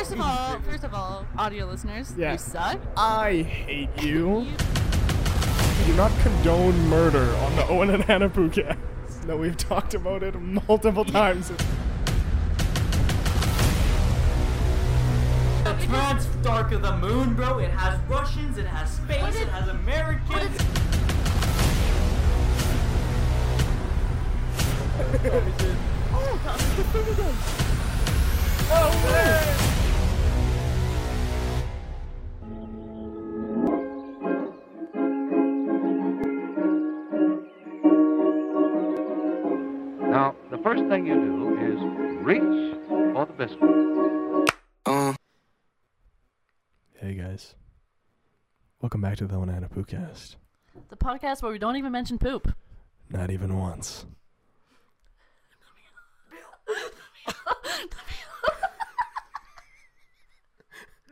First of all, first of all, audio listeners, Yeah. you suck. I hate you. We do not condone murder on the Owen and Anna podcast. No, we've talked about it multiple times. The Trans Dark of the Moon, bro. It has Russians, it has space, it has Americans. Oh, oh, now, guys, welcome back to the Owen and Anna podcast. The podcast where we don't even mention poop. Not even once.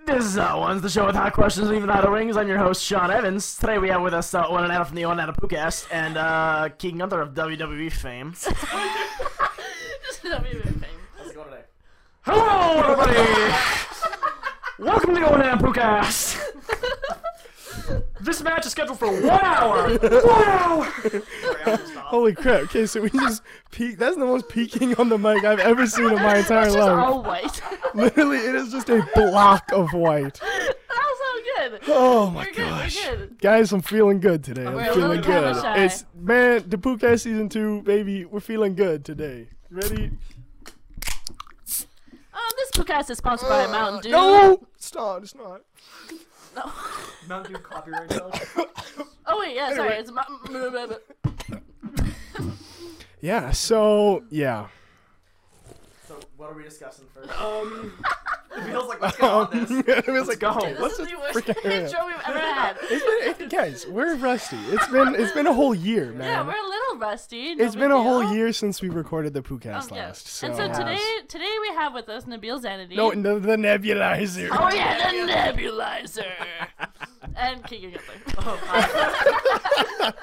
This is uh, One's the show with hot questions and even hotter wings. I'm your host, Sean Evans. Today we have with us uh, Owen and Anna from the Owen and Anna Poocast and uh, Keegon Guenther of WWE fame. Just don't fame. How's it going today? Hello, everybody! Welcome to the Owen and Anna Poocast. this match is scheduled for one hour. One hour. Holy crap! Okay, so we just peek. That's the most peeking on the mic I've ever seen in my entire It's just life. all white. Literally, it is just a block of white. that was so good. Oh my We're good, we're gosh, good. guys, I'm feeling good today. I'm We're a feeling little camera good. shy. It's man, the Pooka season two, baby. We're feeling good today. Ready? This podcast is sponsored by Mountain Dew. No, it's not. It's not. No. Mountain Dew copyright. Oh wait, yeah, sorry. It's Mountain. Yeah. So yeah. So, what are we discussing first? Um. It feels like let's get on um, this. it was like, go. okay, This let's is just the worst freaking. intro we've ever had. It's been, it- guys, we're rusty. It's been it's been a whole year, man. Yeah, we're a little rusty. no it's big been a whole deal. year since we recorded the Poocast Um, yeah. last. So. and so today, today we have with us Nabil Zanity. No, no, the nebulizer. Oh yeah, the nebulizer. and Keegon Guenther.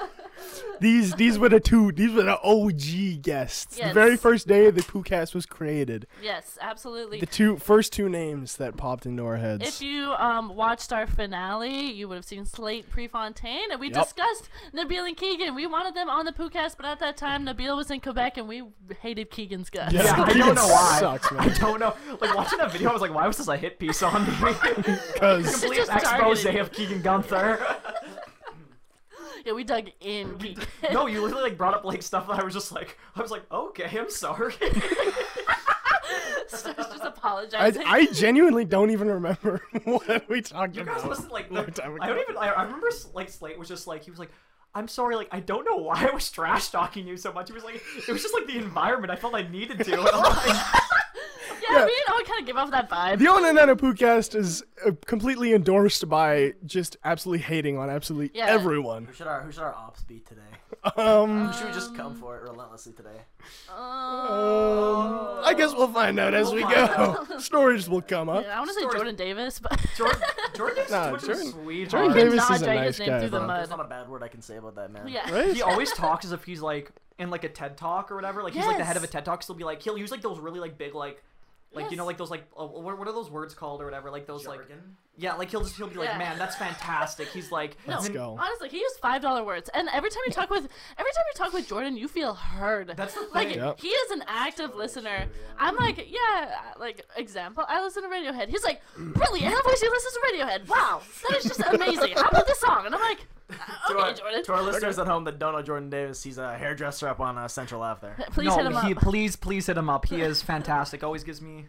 These these were the two. These were the OG guests. The very first day the Poocast was created. Yes, absolutely. The two first two names that popped into our heads. If you um, watched our finale, you would have seen Slate Prefontaine, and we Yep. discussed Nabil and Keegon. We wanted them on the Podcast, but at that time, Nabil was in Quebec, and we hated Keegon's guts. Yeah, I Keegon don't know why. Sucks, I don't know. Like watching that video, I was like, "Why was this a hit piece on me?" Because Complete just expose targeting. of Keegon Guenther. yeah, we dug in Keegon. No, you literally like brought up like stuff that I was just like, I was like, okay, I'm sorry. so just I, apologizing. I genuinely don't even remember what we talked You guys about. listen like, the, time I don't even. I, I remember like Slate was just like he was like. I'm sorry, like I don't know why I was trash talking you so much. It was like it was just like the environment. I felt I needed to. And I'm like, yeah, yeah. we all kind of give off that vibe. The Owen and Anna Poocast is uh, completely endorsed by just absolutely hating on absolutely Yeah. everyone. who should our who should our ops be today? Um, Who should we just come for it relentlessly today? um, I guess we'll find out as we go. Stories will come up. Yeah, I want to say Stories- Jordan Davis, but Jordan, Jordan is Nah, too much a Jordan- sweetheart. Jordan Could Davis not is a drag nice his name guy, through the bro. mud. There's not a bad word I can say about that man. yeah. Right? He always talks as if he's like in like a TED talk or whatever. Like he's like the head of a Yes. TED talk. So he'll be like he'll use like those really like big like like you know like those like uh, what, what are those words called or whatever like those like yeah like he'll just he'll be like Yeah. man that's fantastic. He's like Let's and go. honestly, he used five dollar words, and every time you talk with every time you talk with Jordan, you feel heard. That's the like. Yep. he is an active listener. I'm like, yeah, like example, I listen to Radiohead. He's like, really, Anna Voysey, you listen to Radiohead? Wow, that is just amazing. How about this song? And I'm like, To okay, our, Jordan, to our listeners at home that don't know Jordan Davis, he's a hairdresser up on uh, Central Ave there. please no, hit him he, up. please, please hit him up. He is fantastic. Always gives me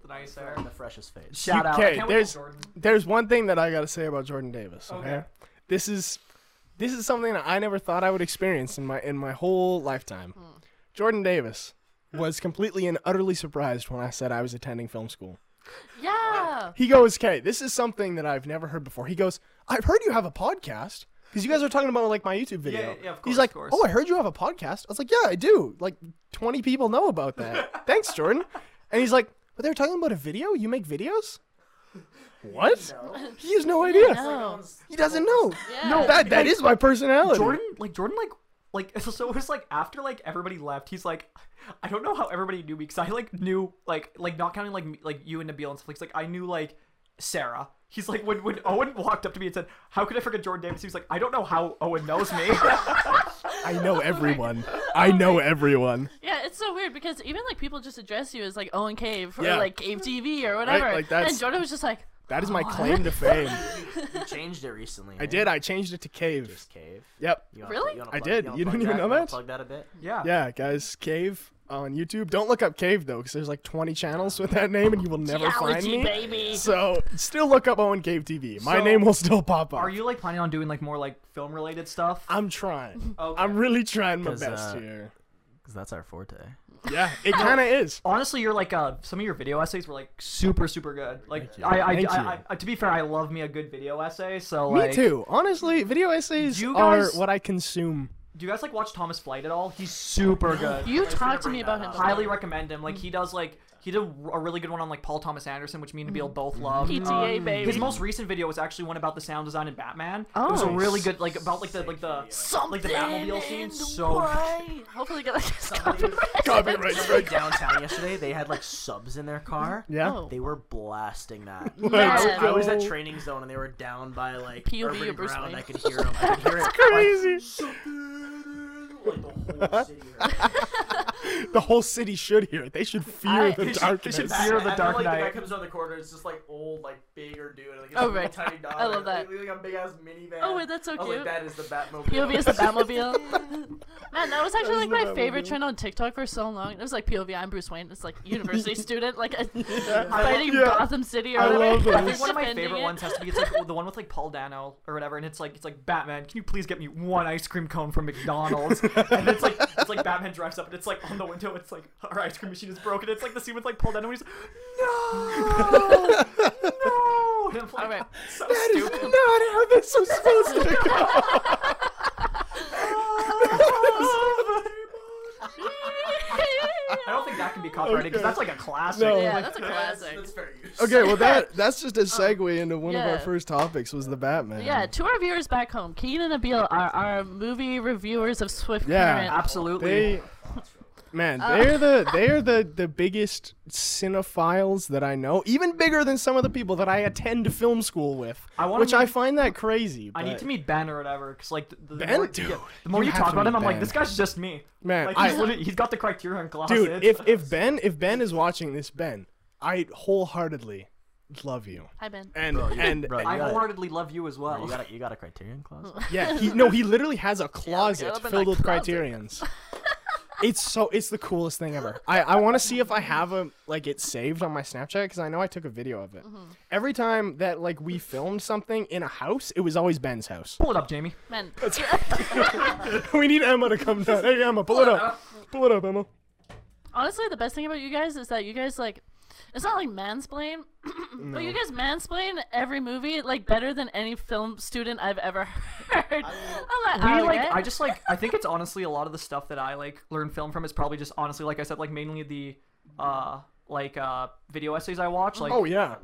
the nice hair. and The freshest face. Shout out. Okay, there's there's one thing that I gotta say about Jordan Davis. Okay? Okay. this is this is something that I never thought I would experience in my in my whole lifetime. Hmm. Jordan Davis was completely and utterly surprised when I said I was attending film school. yeah. He goes, "Okay, this is something that I've never heard before." He goes, "I've heard you have a podcast." Because you guys are talking about like my YouTube video. Yeah, yeah, of course. He's like, of course. "Oh, I heard you have a podcast." I was like, "Yeah, I do." Like, twenty people know about that. Thanks, Jordan. And he's like, "But they're talking about a video. You make videos." What? He has no idea. No. He doesn't know. Yeah. No, that that is my personality. Jordan, like Jordan, like like so it was like after like everybody left, he's like, I don't know how everybody knew me because I like knew like like not counting like me- like you and Nabil and stuff. Like, like I knew like Sarah. He's like when when Owen walked up to me and said, "How could I forget Jordan Davis?" He was like, "I don't know how Owen knows me." I know everyone. I know everyone. Yeah, it's so weird because even like people just address you as like Owen Cave or Yeah. like Cave TV or whatever. like, that's- and Jordan was just like, That is my claim to fame. You changed it recently. I eh? did. I changed it to Cave. Just cave. Yep. You wanna- Really? you wanna I plug- did. wanna You plug didn't even that? know You wanna that? Plug that a bit. yeah. Yeah, guys, Cave on YouTube. Don't look up Cave though, because there's like 20 channels with that name, and you will never find Geology, me. baby. So still look up Owen Cave TV. My So, name will still pop up. Are you like planning on doing like more like film related stuff? I'm trying. Okay. I'm really trying my 'Cause, best uh, here. Because that's our forte. Yeah, it kind of is. Honestly, you're like uh some of your video essays were like super super good. Like Thank you. I I, Thank I, you. I, to be fair, I love me a good video essay. So like Me like, too. Honestly, video essays Do you are what I consume. Do you guys like watch Thomas Flight at all? He's super good. You talked to me about him. highly recommend him. Like he does like he did a really good one on like Paul Thomas Anderson, which me and Nabil both love. PTA, Uh, baby. His most recent video was actually one about the sound design in Batman. Oh, it was a Oh. really good like about like the like the like the Batmobile scene. So Hopefully get like this copyright. Copyright downtown yesterday, they had like subs in their car. Yeah. Oh. They were blasting that. Let's Man. I was at training zone and they were down by like POV urban of Bruce ground. Wayne. I could hear them. I could hear it. Crazy. Like the whole city. Heard. The whole city should hear it. They should fear I- the They should- they should fear the And then, Dark like, The Knight. guy comes around the corner. It's just like old, like bigger dude. Like, it's Oh, right. tiny dog. I love that. Like, like a big ass minivan. Oh, wait, that's so I was cute. like, that is the Batmobile. POV is the Batmobile. Man, that was actually is like the my favorite trend on TikTok for so long. It was like POV, I'm Bruce Wayne. It's like university student, like a, fighting Yeah. Gotham City or I whatever. love those. I think one of my favorite it. ones has to be it's like the one with like Paul Dano or whatever, and it's like it's like Batman. Can you please get me one ice cream cone from McDonald's? and it's like it's like Batman drives up and it's like on the window. It's like our ice cream machine is broken. It's like the scene with like Paul Dano. And he's no, no. And I'm like, All right. so That is stupid. not how this was supposed to go. I don't think that can be copyrighted because Okay. that's like a classic. No. Yeah, that's a classic. that's very used. Okay, well that that's just a oh, segue into one of our first topics was the Batman. Yeah, to our viewers back home, Keegon and Nabil are our movie reviewers of Swift Yeah, Current. absolutely. They Man, uh. they're the they're the the biggest cinephiles that I know, even bigger than some of the people that I attend film school with. I wanna which I find that crazy. I need to meet Ben or whatever because like the, the Ben? more, Dude, yeah, the more you you, talk about him, meet I'm like, this guy's just me. Man, Like I- he's, literally- he's got the Criterion glasses. dude. If if Ben if Ben is watching this, Ben, I wholeheartedly love you. Hi, Ben. And and bro, you I got wholeheartedly love you as Bro, well. you got a, you got a Criterion clause? yeah, he no, he literally has a closet up in filled with closet. criterions. It's so it's the coolest thing ever. I, I want to see if I have a like it saved on my Snapchat because I know I took a video of it. Mm-hmm. Every time that like we filmed something in a house, it was always Ben's house. Pull it up, Jamie. Ben. we need Emma to come down. Hey Emma, pull it up. Pull it up, Emma. honestly, the best thing about you guys is that you guys like. It's not like mansplain, but you guys mansplain every movie like better than any film student I've ever heard. I'm like, We "Oh, like? I just like I think it's honestly a lot of the stuff that I like learn film from is probably just honestly like I said like mainly the uh like uh video essays I watch like Oh yeah,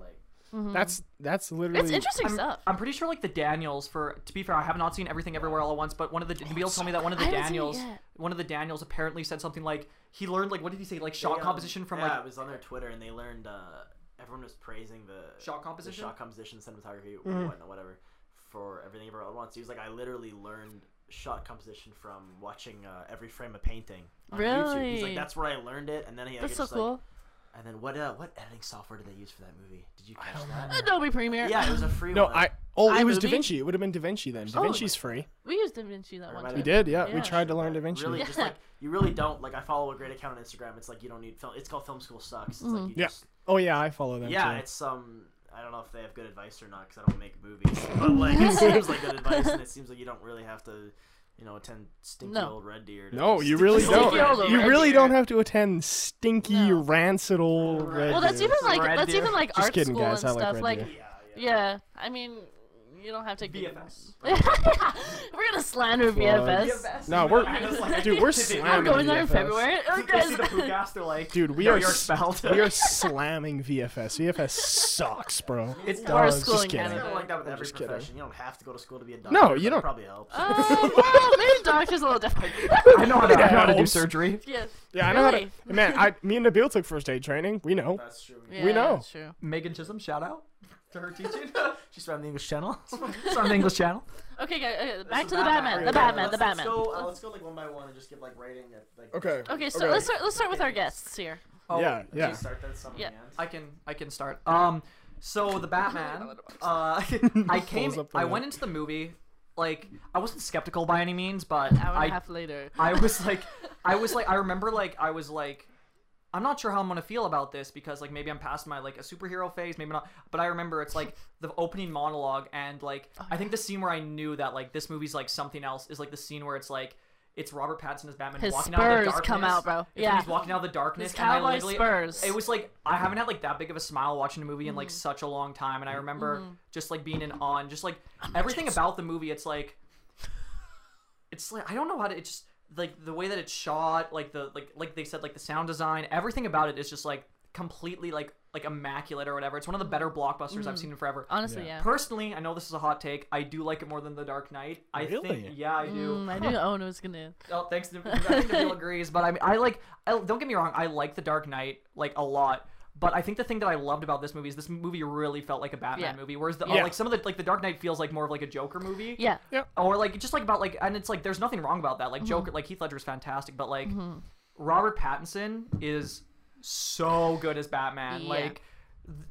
Mm-hmm. that's that's literally. it's interesting I'm, stuff. I'm pretty sure like the Daniels for to be fair I have not seen everything everywhere all at once but one of the Nabil told me that one of the I haven't seen it Daniels one of the Daniels apparently said something like he learned like what did he say like They, shot um, composition from yeah, like it was on their Twitter, and they learned. Uh, everyone was praising the Shot composition, the composition? shot composition, cinematography, Mm-hmm. whatnot, whatever, for everything everywhere all at once. He was like, I literally learned shot composition from watching uh, every frame of painting on YouTube. He's like, that's where I learned it, and then he. That's like, so just, like- cool. And then what? Uh, what editing software did they use for that movie? Did you catch that? Adobe Premiere. Yeah, it was a free no, one. I oh it was iMovie? DaVinci. It would have been DaVinci then. Oh, DaVinci's free. We used DaVinci that Or one am time. We did, yeah. We Yeah. tried to learn DaVinci. Really, just like you really don't like. I follow a great account on Instagram. It's like you don't need film. It's called Film School Sucks. It's like you Yeah. just Oh yeah, I follow them. yeah. too. It's um. I don't know if they have good advice or not because I don't make movies. But like it seems like good advice, and it seems like you don't really have to, you know, attend stinky No. old Red Deer. No, you really don't. You Red really Deer. don't have to attend stinky, No. rancid old red. Well, that's Deer. even like Red that's Deer. even like Just art kidding, school guys. And like stuff. Red Like, Yeah, yeah. yeah, I mean, You don't have to. VFS. we're gonna slander VFS. No, we're dude, we're "Did they- I'm going there in February. Guys. see the poop gas, they're like, Dude, we are you're s- expelled. we are slamming VFS. VFS sucks, bro. It's Worst dumb. school just in kidding. Canada. like that with every just kidding. profession. You don't have to go to school to be a doctor. No, you don't. Probably helps. Uh, well, maybe doctor's a little different. I know how to, I know how to do helps. surgery. yeah. Yeah, I know. How to, man, I me and Nabil took first aid training. We know. That's true. yeah We know. That's true. Megan Chisholm, shout out to her teaching. She's from the English Channel. It's on the English channel. Okay, guys. Okay, back to the Batman. Batman. The Batman. The let's, Batman. Let's go, uh, let's go like one by one and just give like rating. At, like, Okay. Okay, so Okay. let's start. Let's start with our guests here. Oh, yeah, yeah. Just start that some Yeah. I can I can start. Um, so the Batman. Uh, I came. Up the I map. went into the movie. Like I wasn't skeptical by any means, but An hour and I a half later. I was like, I was like, I remember like I was like, I'm not sure how I'm gonna feel about this because like maybe I'm past my like a superhero phase, maybe not. But I remember it's like the opening monologue and like I think the scene where I knew that like this movie's like something else is like the scene where it's like. It's Robert Pattinson as Batman His walking out of the spurs darkness. come out, bro. It's Yeah. he's walking out of the darkness. His and I cowboy literally- spurs. It was like I haven't had like that big of a smile watching a movie in Mm-hmm. like such a long time, and I remember just like being in awe and just like everything about the movie. It's like it's like I don't know how to. It's just like the way that it's shot, like the like like they said, like the sound design, everything about it is just like completely like like immaculate or whatever. It's one of the better blockbusters I've seen in forever. Honestly, yeah. Personally, I know this is a hot take. I do like it more than The Dark Knight. I Really? think, yeah, I do. Mm, I knew Owen was gonna. Oh, thanks. To, I think Nabil agrees, but I mean, I like. I, don't get me wrong. I like The Dark Knight like a lot. But I think the thing that I loved about this movie is this movie really felt like a Batman Yeah. movie, whereas the Yeah. like some of the like the Dark Knight feels like more of like a Joker movie, Yeah. or like just like about like and it's like there's nothing wrong about that. Like Mm-hmm. Joker, like Heath Ledger is fantastic, but like Robert Pattinson is so good as Batman. Yeah. Like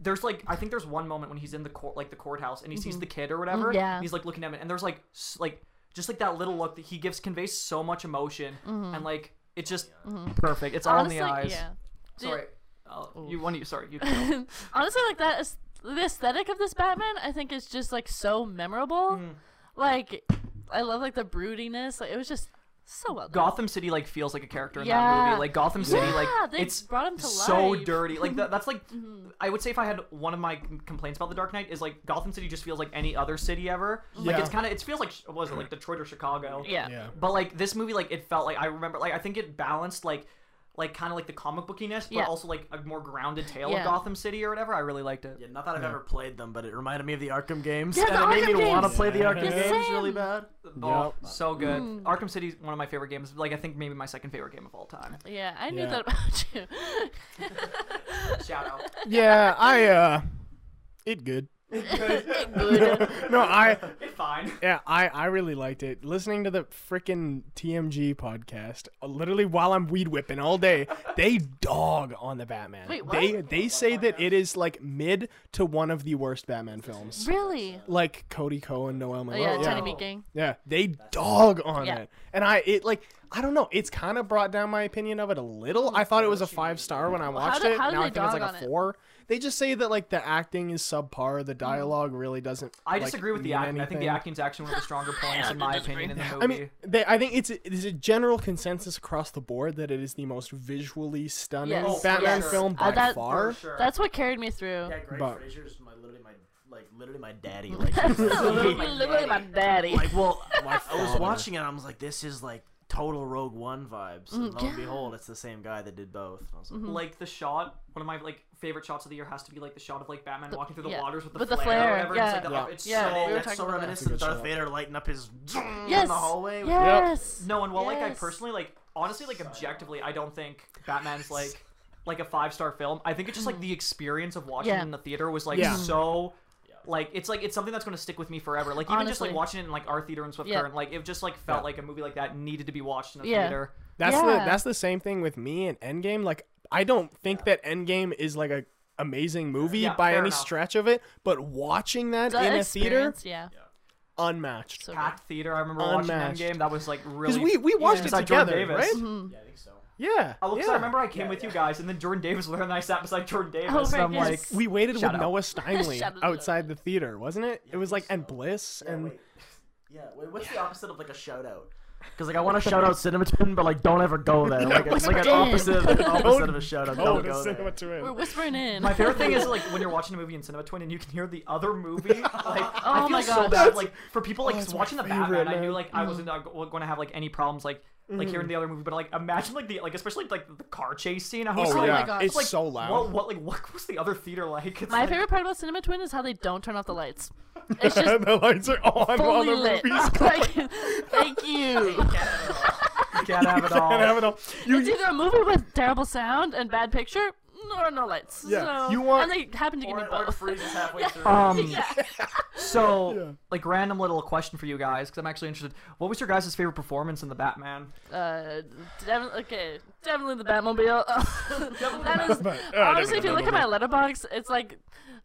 there's like I think there's one moment when he's in the court like the courthouse and he sees the kid or whatever. Mm-hmm. Yeah. and he's like looking at him and there's like s- like just like that little look that he gives conveys so much emotion and like it's just perfect. It's all in the eyes. yeah. Sorry. I'll- you one of you sorry, you go. Honestly, like that, is, the aesthetic of this Batman, I think, is just like so memorable. Mm. Like, I love like the broodiness. Like, it was just so well done. Gotham City like feels like a character in that movie. Like Gotham City, like Yeah, they it's brought him to so life. Mm-hmm. dirty. Like that, that's like I would say if I had one of my complaints about the Dark Knight is like Gotham City just feels like any other city ever. Like it's kind of it feels like what was it like Detroit or Chicago? Yeah. Yeah. But like this movie, like it felt like I remember like I think it balanced like like kind of like the comic bookiness, but Yeah. also like a more grounded tale Yeah. of Gotham City or whatever. I really liked it. Yeah, not that I've ever played them, but it reminded me of the Arkham games, Yeah, and the it made Arkham me want to games. play the Arkham Yeah, games same. really bad. Oh, Yep. so good. Mm. Arkham City's one of my favorite games. Like I think maybe my second favorite game of all time. Yeah, I knew Yeah. that about you. Shout out. Yeah, I uh, it good. Good. No, I It's fine. yeah, I I really liked it. Listening to the freaking TMG podcast, uh, literally while I'm weed whipping all day, they dog on the Batman. Wait, what? They they say that it is like mid to one of the worst Batman films. really? Like Cody Cohen, Noel Oh, yeah, yeah. Tiny Meat Gang. Yeah, they dog on Yeah. it. And I it like I don't know, it's kind of brought down my opinion of it a little. I thought it was a 5 star when I how watched do- it. how do now I they think it's like on a it? 4. They just say that like the acting is subpar, the dialogue really doesn't I like, disagree with the mean acting. I think the acting's actually one of the stronger points in my opinion in the movie. I mean, they, I think it's a, it's a general consensus across the board that it is the most visually stunning Yes. Oh, Batman sure. film Uh, by that- far. sure. That's what carried me through. Yeah, Greg But- Fraser's my literally my like literally my daddy. Like, Literally, like, literally my daddy. like well, I was watching it. and I was like, this is like total Rogue One vibes. And mm, lo and behold, it's the same guy that did both. And I was like, mm-hmm. like the shot, one of my like favorite shots of the year has to be like the shot of like Batman walking through the yeah. waters with the With the flare, flare, or whatever. It's yeah. like the, Yeah. it's Yeah, so we that's so about that. reminiscent of That's a Darth. Vader lighting up his yes. in the hallway. Yes. No, and well, like I personally like honestly like objectively, I don't think Batman's like like a five star film. I think it's just like the experience of watching Yeah. it in the theater was like Yeah. so. Like it's like it's something that's going to stick with me forever. Like even just like watching it in like our theater in Swift Yeah. Current, like it just like felt Yeah. like a movie like that needed to be watched in a Yeah. theater. That's the that's the same thing with me and Endgame. Like I don't think that Endgame is like a amazing movie Yeah, by any enough. stretch of it, but watching that The in a theater, experience, Yeah. unmatched. So good. Packed theater. I remember watching Endgame. That was like really Because really we we watched it together, right? Mm-hmm. Yeah, I think so. Yeah. Oh, because yeah. I remember I came with you guys, and then Jordan Davis was there, and I sat beside Jordan Davis. Oh, and right, I'm yes. like, we waited Shout with out. Noah Steinley Shout out. outside the theater, wasn't it? It was like and Bliss Yeah, and wait. Yeah, wait, what's the opposite of like a shout out? Because like I want to shout out Cinema Twin, but like don't ever go there. Like it's like an opposite of an opposite of a shout out. Oh, Don't the go cinema there. We're whispering in. My favorite thing is like when you're watching a movie in Cinema Twin and you can hear the other movie. Like, I Oh feel my so God. bad. Like for people like Oh, watching the favorite, Batman, I knew like I wasn't uh, going to have like any problems like like hearing mm-hmm. the other movie, but like imagine like the like especially like the car chase scene. I oh, was Oh, like, my yeah, God. it's like, so loud. What, what like what was the other theater like? It's My like, favorite part about Cinema Twin is how they don't turn off the lights. It's just the lights are on while fully the lit. movie's like, thank you. You can't have it all. You can't have it all. You, It's either a movie with terrible sound and bad picture, or no lights. Yeah, So, you want- and they happen to give Or, me or it both. freezes halfway through. Um, yeah. so Yeah. like random little question for you guys because I'm actually interested. What was your guys' favorite performance in the Batman? Uh, definitely, okay, definitely the Batmobile. that is But- uh, honestly, if you look at my Letterboxd, it's like.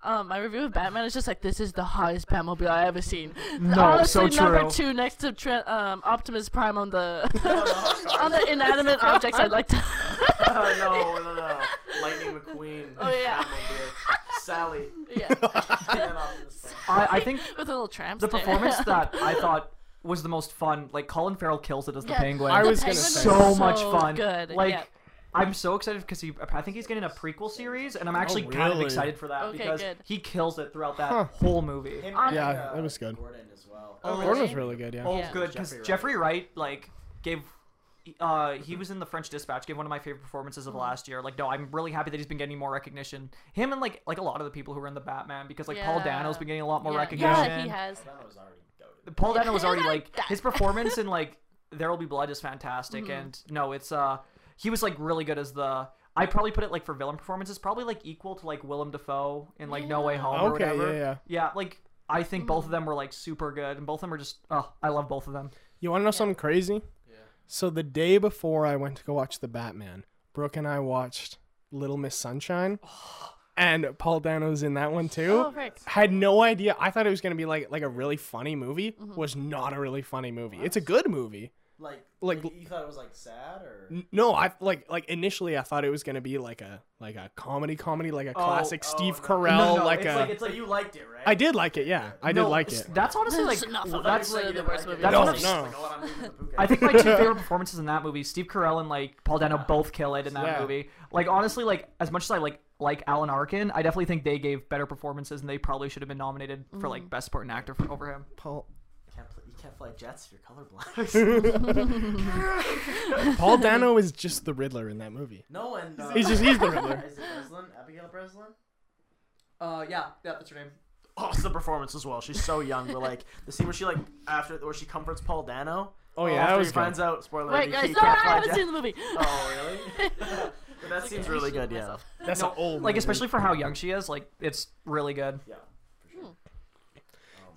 Um, my review of Batman is just like this is the hottest Batmobile I ever seen. No, Honestly, so number two next to Trent, um, Optimus Prime on the on the inanimate objects I'd like to. Oh, no, no, no. Lightning McQueen. Oh, yeah. Sally. yeah, Get off this thing. I, I think with a little tramp. the performance that I thought was the most fun. Like Colin Farrell kills it as the Yeah, Penguin. I was gonna Penguin say. was so much so fun. Good. Like yeah. I'm so excited because he. I think he's getting a prequel series, and I'm actually kind of Oh, excited for that Okay, because good. he kills it throughout that Huh. whole movie. Him Um, and, Yeah, uh, that was good. Gordon as well. Oh, Gordon was really? really good. Yeah. Oh, Yeah. good because Jeffrey Jeffrey Wright like gave. Uh, he was in the French Dispatch. Gave one of my favorite performances of last year. Like, no, I'm really happy that he's been getting more recognition. Him and like like a lot of the people who were in the Batman because like Paul Dano's been getting a lot more yeah. recognition. Yeah, he has. That was already. Paul Dano was already like his performance in like There Will Be Blood is fantastic, Mm-hmm. and no, it's uh he was like really good as the. I probably put it like for villain performances, probably like equal to like Willem Dafoe in like No Way Yeah. Home or whatever. yeah, yeah. Yeah, like I think both Mm. of them were like super good, and both of them are just oh, I love both of them. You want to know something crazy? So the day before I went to go watch the Batman, Brooke and I watched Little Miss Sunshine, and Paul Dano's in that one too. Oh, frick. Had no idea. I thought it was gonna be like like a really funny movie. Mm-hmm. Was not a really funny movie. It's a good movie. Like, Like- like, you thought it was like sad or? No, I like like initially I thought it was gonna be like a like a comedy comedy like a classic oh, Steve no. Carell No, no, like it's a. like- it's So you liked it, right? I did like it. Yeah, I did like it. That's honestly like That's enough that's that. the worst movie. That's No, one no. Oh, I'm leaving the Poocast. I think my two favorite performances in that movie, Steve Carell and like Paul Dano, both kill it in that Yeah. movie. Like honestly, like as much as I like like Alan Arkin, I definitely think they gave better performances, and they probably should have been nominated for Mm-hmm. like best supporting actor for, over him. Paul You can't, fly jets if you're colorblind. Paul Dano is just the Riddler in that movie. no, and uh, He's just he's the Riddler. Is it Breslin? Abigail Breslin? Uh, yeah, yeah, that's her name. Awesome performance as well. She's so young, but like the scene where she like after where she comforts Paul Dano. Oh yeah, after that was he good. finds out. Spoiler. Wait, he, guys, he no, I haven't jet- seen the movie. Oh really? but that seems really good. Yeah. That's No, an old like movie. especially for how young she is, like it's really good. Yeah.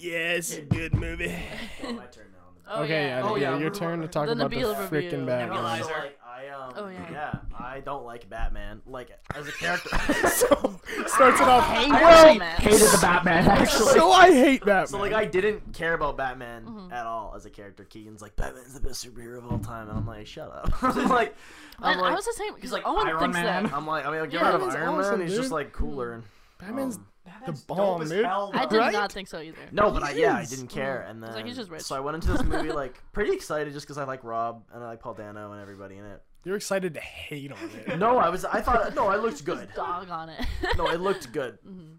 For sure. Yeah, it's a good movie. Oh, my turn now. Oh, okay, yeah. yeah, Oh, yeah, yeah, your turn to talk The about the freaking Batman. So, like, I um, Oh, yeah. yeah, I don't like Batman. Like as a character. so starts it off. hate I Batman. actually hated the Batman actually. So I hate Batman. So like I didn't care about Batman Mm-hmm. at all as a character. Keegon's like Batman's the best superhero of all time, and I'm like, shut up. I'm like, I'm like, I was the same. He's like Owen Iron thinks Man. that. I'm like, I mean, get Yeah, rid of Iron awesome, Man. He's just like cooler. And, Batman's um, the bomb, dude. hell, I did Right? not think so either. no, but I, yeah, I didn't care. And then like he's just rich. so I went into this movie like pretty excited just because I like Rob and I like Paul Dano and everybody in it. you're excited to hate on it. No, I was. I thought no, I looked good. Dog on it. No, it looked good, Mm-hmm.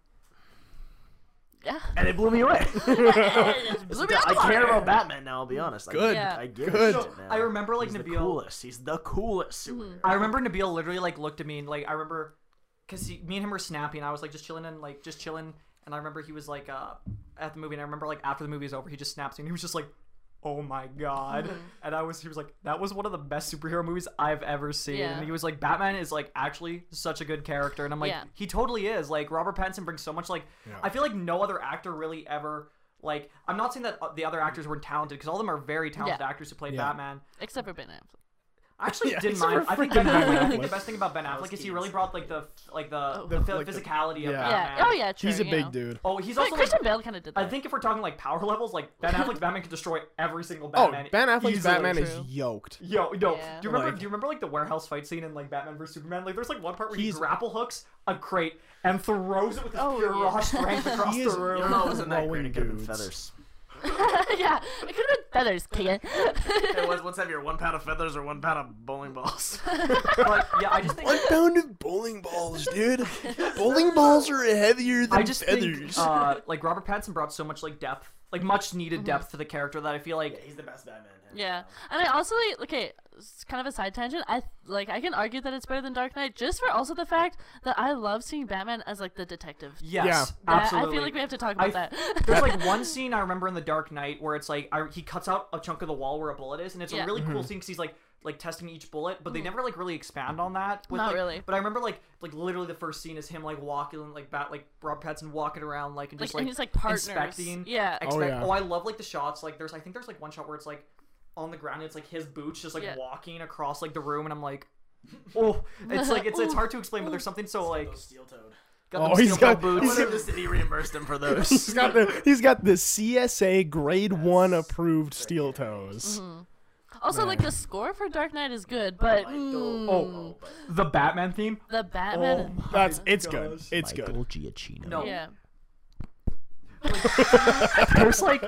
yeah. and it blew me away. Blew me I the care water. about Batman now. I'll be honest. I- Good. Yeah. I get Good. it. So. I remember like He's the coolest. He's the coolest Mm-hmm. I remember Nabil literally like looked at me and like I remember because me and him were snappy and I was like just chilling and like just chilling and I remember he was like uh at the movie and I remember like after the movie was over he just snaps me and he was just like oh my god Mm-hmm. and I was he was like that was one of the best superhero movies I've ever seen Yeah. and he was like Batman is like actually such a good character and I'm like Yeah. he totally is like Robert Pattinson brings so much like I feel like no other actor really ever. Like, I'm not saying that uh, the other actors weren't talented because all of them are very talented Yeah. actors who played Yeah. Batman. Except for Ben Affleck. I actually Yeah, didn't mind. I think Ben Affleck. Ben think the best thing about Ben Affleck is he really brought like the like the oh. the, The- phy- like the- physicality of yeah. Batman. Yeah. Oh yeah. True. He's a big know. dude. Oh, he's also like, Christian Bale kind of did that. I think if we're talking like power levels, like Ben Affleck's Batman could destroy every single Batman. Oh, Batman. Ben Affleck's easily. Batman is yoked. Yo, yo, Yeah. do you remember? Like- do you remember like the warehouse fight scene in like Batman vs Superman? Like, there's like one part where he grapple hooks a crate and throws it with his Oh, pure yeah. raw strength across the room. You don't know it was in that crate. It could have been dudes. feathers. yeah, it could have been feathers, Keegon. Hey, what's, what's heavier, one pound of feathers or one pound of bowling balls? But yeah, I just think One pound of bowling balls, dude. bowling balls are heavier than I just feathers. think uh, like Robert Pattinson brought so much like depth, like much needed depth to the character that I feel like He's the best Batman. Yeah, and I also like okay, it's kind of a side tangent. I like I can argue that it's better than Dark Knight just for also the fact that I love seeing Batman as like the detective. yes, Yeah. That- absolutely. I feel like we have to talk about I- that. There's like one scene I remember in The Dark Knight where it's like I, he cuts out a chunk of the wall where a bullet is, and it's Yeah. a really Mm-hmm. cool scene because he's like like testing each bullet, but they never like really expand on that. With, Not like- really. But I remember like like literally the first scene is him like walking like bat like Rob Pattinson walking around like and like, just and like he's like partners. inspecting. Yeah. Oh, yeah. oh, I love like the shots. Like there's I think there's like one shot where it's like on the ground. And it's like his boots just like Yeah. walking across like the room, and I'm like. Oh, it's like it's it's hard to explain, but there's something so like Steel toed. got Oh, them he's steel-toe got- boots. I wonder if the city reimbursed him for those. he's got the he's got the CSA grade one approved steel toes. Also, like the score for Dark Knight is good, but mm, Oh, the Batman theme. the Batman. That's it's good. It's good. Giacchino. No, yeah. there's like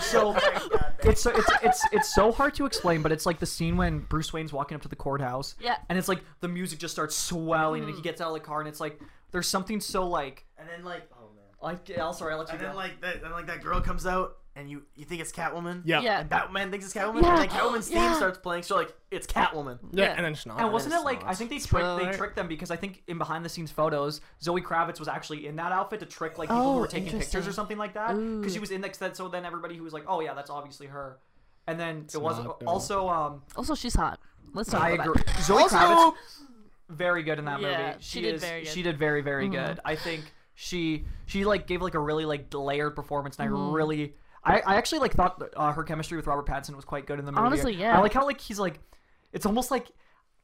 so oh it's so it's it's it's so hard to explain, but it's like the scene when Bruce Wayne's walking up to the courthouse. Yeah. And it's like the music just starts swelling, and he mm. gets out of the car, and it's like there's something so like And then like, oh man. like I'll sorry, I'll let you And go. then like that, then like that girl comes out, and you you think it's Catwoman. Yeah. Yeah. And Batman thinks it's Catwoman, Yeah, and then Catwoman's theme starts playing. So like, it's Catwoman. Yeah, Yeah. and then it's not. and wasn't it's it like I think they tricked they tricked them because I think in behind the scenes photos Zoe Kravitz was actually in that outfit to trick like people who Oh, were taking pictures or something like that because she was in that so then everybody who was like oh yeah that's obviously her and then it was not, also um Also, she's hot. Let's talk I about agree that. Zoe Also- Kravitz very good in that Yeah, movie she did is very good. she did very very Mhm. good I think she she like gave like a really like layered performance and Mhm. I really I, I actually like thought that, uh, her chemistry with Robert Pattinson was quite good in the movie Honestly, yeah. I like how like he's like it's almost like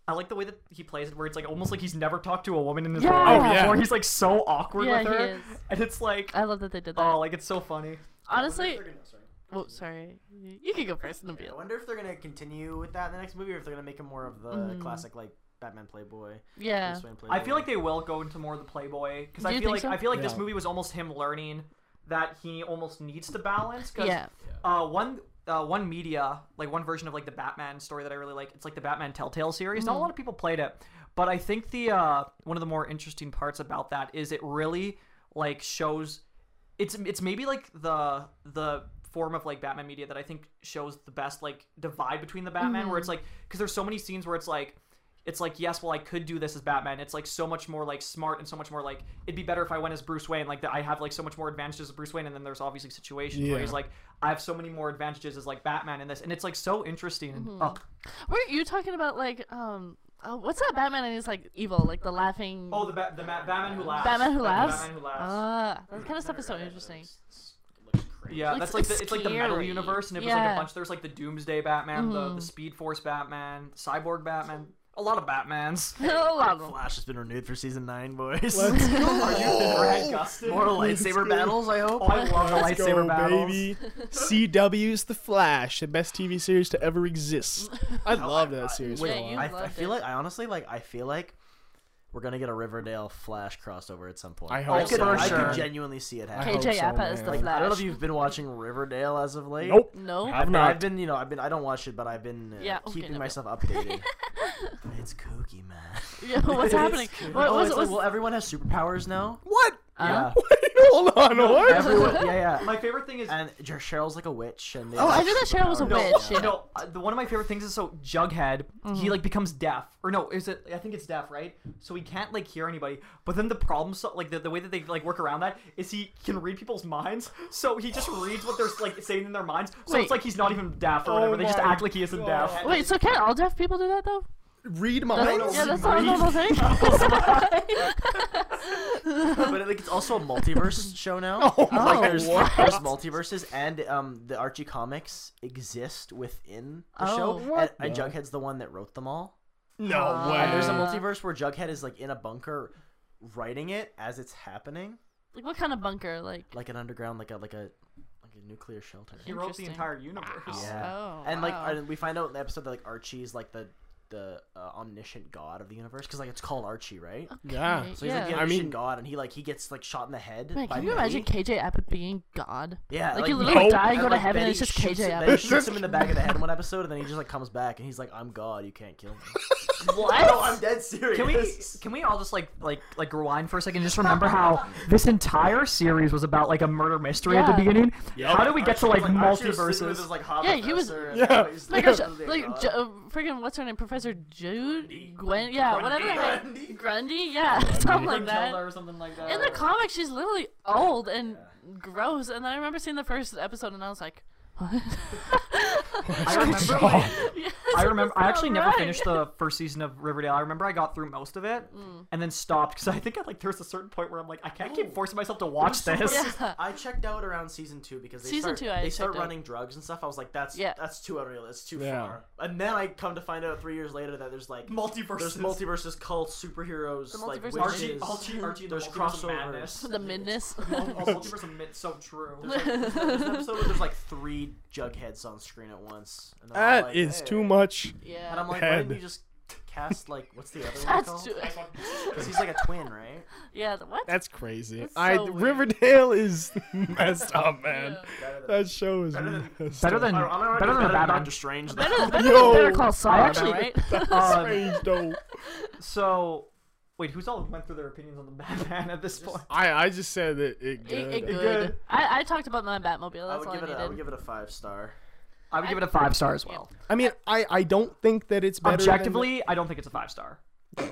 I like the way that he plays it, where it's like almost like he's never talked to a woman in his Yeah. life Oh, yeah. before. He's like so awkward Yeah, with he her, is. and it's like, I love that they did that. oh, like it's so funny. Honestly, I wonder if they're gonna- oh sorry, you can go first, I wonder if they're gonna continue with that in the next movie, or if they're gonna make him more of the Mhm. classic like Batman Playboy. Yeah. Playboy. I feel like they will go into more of the Playboy because Do I feel like so? I feel like this movie was almost him learning that he almost needs to balance. Cause, Yeah. Uh, one. Uh, one media, like one version of like the Batman story that I really like. It's like the Batman Telltale series. Not a Mhm. lot of people played it, but I think the uh, one of the more interesting parts about that is it really like shows. It's it's maybe like the the form of like Batman media that I think shows the best like divide between the Batman, where it's like because there's so many scenes where it's like it's like yes well i could do this as batman it's like so much more like smart and so much more like it'd be better if i went as bruce wayne like that i have like so much more advantages as bruce wayne and then there's obviously situations where he's like i have so many more advantages as like batman in this and it's like so interesting and oh, Weren't you talking about like um? Oh, what's that Batman and he's like evil, like the laughing. oh the, ba- the Ma- batman who laughs Batman who laughs. batman who laughs Ah, that kind of stuff is so interesting. yeah Looks- that's like the, it's it's like the metal universe and it was like a bunch there's like the doomsday batman the, the Mhm. speed force batman cyborg batman a lot of batmans a lot of them. Flash has been renewed for season nine, boys. Let's are you go. Brad Gustin? More lightsaber battles, I hope. oh i love the Let's lightsaber go, battles baby. CW's The Flash, the best TV series to ever exist. I love that series. Wait, for a you- while. I, I feel it. like I honestly like I feel like we're gonna get a Riverdale Flash crossover at some point. I I hope could, so. I sure. could genuinely see it happen. hope KJ so, Apa is the man. Like, I don't know if you've been watching Riverdale as of late. Nope. No. Have I've, not. I've been, you know, I've been. I don't watch it, but I've been uh, Yeah, okay, keeping no, myself updated. it's kooky, man. Yeah, what's happening? What oh, was it's like, well, everyone has superpowers now. What? Uh, Hold on, what? Everyone, yeah, yeah. my favorite thing is And Jer- Cheryl's like a witch, and Oh, have I knew that Cheryl was a superpowers. No, witch, yeah. no. Uh, the, one of my favorite things is so Jughead. He like becomes deaf, or no, is it? I think it's deaf, right? So he can't like hear anybody. But then the problem, so like the, the way that they like work around that is he can read people's minds. So he just reads what they're like saying in their minds. So Wait. it's like he's not even deaf or whatever. they just act like he isn't deaf. Wait, so can't all deaf people do that though? Read That's- minds? yeah, that's not a read normal thing. but like it's also a multiverse show now. Oh like my there's, what? there's multiverses, and um, the Archie comics exist within the Oh. show, What and, and Jughead's the one that wrote them all. No Uh, way. And there's a multiverse where Jughead is like in a bunker, writing it as it's happening, like what kind of bunker? Like like an underground, like a like a like a nuclear shelter. He wrote the entire universe. Yeah, Oh, and like wow. and we find out in the episode that like Archie's like the the uh, omniscient god of the universe because like it's called Archie, right? Yeah. So he's like the yeah. I omniscient mean- god, and he like he gets like shot in the head. Man, by can you Betty. imagine KJ Apa being God? Yeah, Like, you no. literally die, And, go to like, heaven, and Betty it's just KJ him- Abbott. Betty shoots him in the back of the head in one episode, and then he just like comes back and he's like, "I'm God, you can't kill me." What? no, I'm dead serious. Can we can we all just like like like rewind for a second? and Just remember how this entire series was about like a murder mystery at the beginning. Yeah. How do we get to like Archie was, was sitting multiverses? his, like, hot Yeah, he was- Yeah. Like, like, "Oh, like God." J- uh, freaking what's her name? Professor Jude Gwen? Yeah, whatever. the heck. Grundy. Grundy? Yeah, something like that. or something like that. In the comics, she's literally old and gross. And I remember seeing the first episode, and I was like, what? I remember. Like, Yes, I remember. I actually not never finished the first season of Riverdale. I remember I got through most of it Mm. and then stopped because I think I, like there was a certain point where I'm like I can't keep forcing myself to watch so this. Yeah. I checked out around season two because they Season start, two, I they start checked out. running drugs and stuff. I was like, that's Yeah. that's too unreal. It's too Yeah. far. And then I come to find out three years later that there's like Multiverses. there's multiverses, cults, superheroes, The like multiverse witches. of Archie, Archie, Archie, and the there's multiverse crossovers. Madness. the midness. Oh, multiverse of Mid- so true. There's, like, there's an episode where there's like three Jugheads on screen at once. And That like, is "Hey." too much. yeah. And I'm like, why Head. didn't you just cast like what's the other one That's called? too- Because he's like a twin, right? yeah, the what? That's crazy. That's I so weird. Riverdale is messed up, man. Better than, That show is Better than- messed Better up. than I don't- I don't know, better than better Batman. Doctor Strange. Better, though. better Yo. than Better Call Saul, I though, actually- right? That's strange, though. So, wait, who's all went through their opinions on the Batman at this point? I I just said that it It, good. it good. good. I, I talked about my Batmobile. I would all I give it. A, I would give it a five star. I would give it a five star as well. I mean, I I don't think that it's better. than the- Objectively, I don't think it's a five star.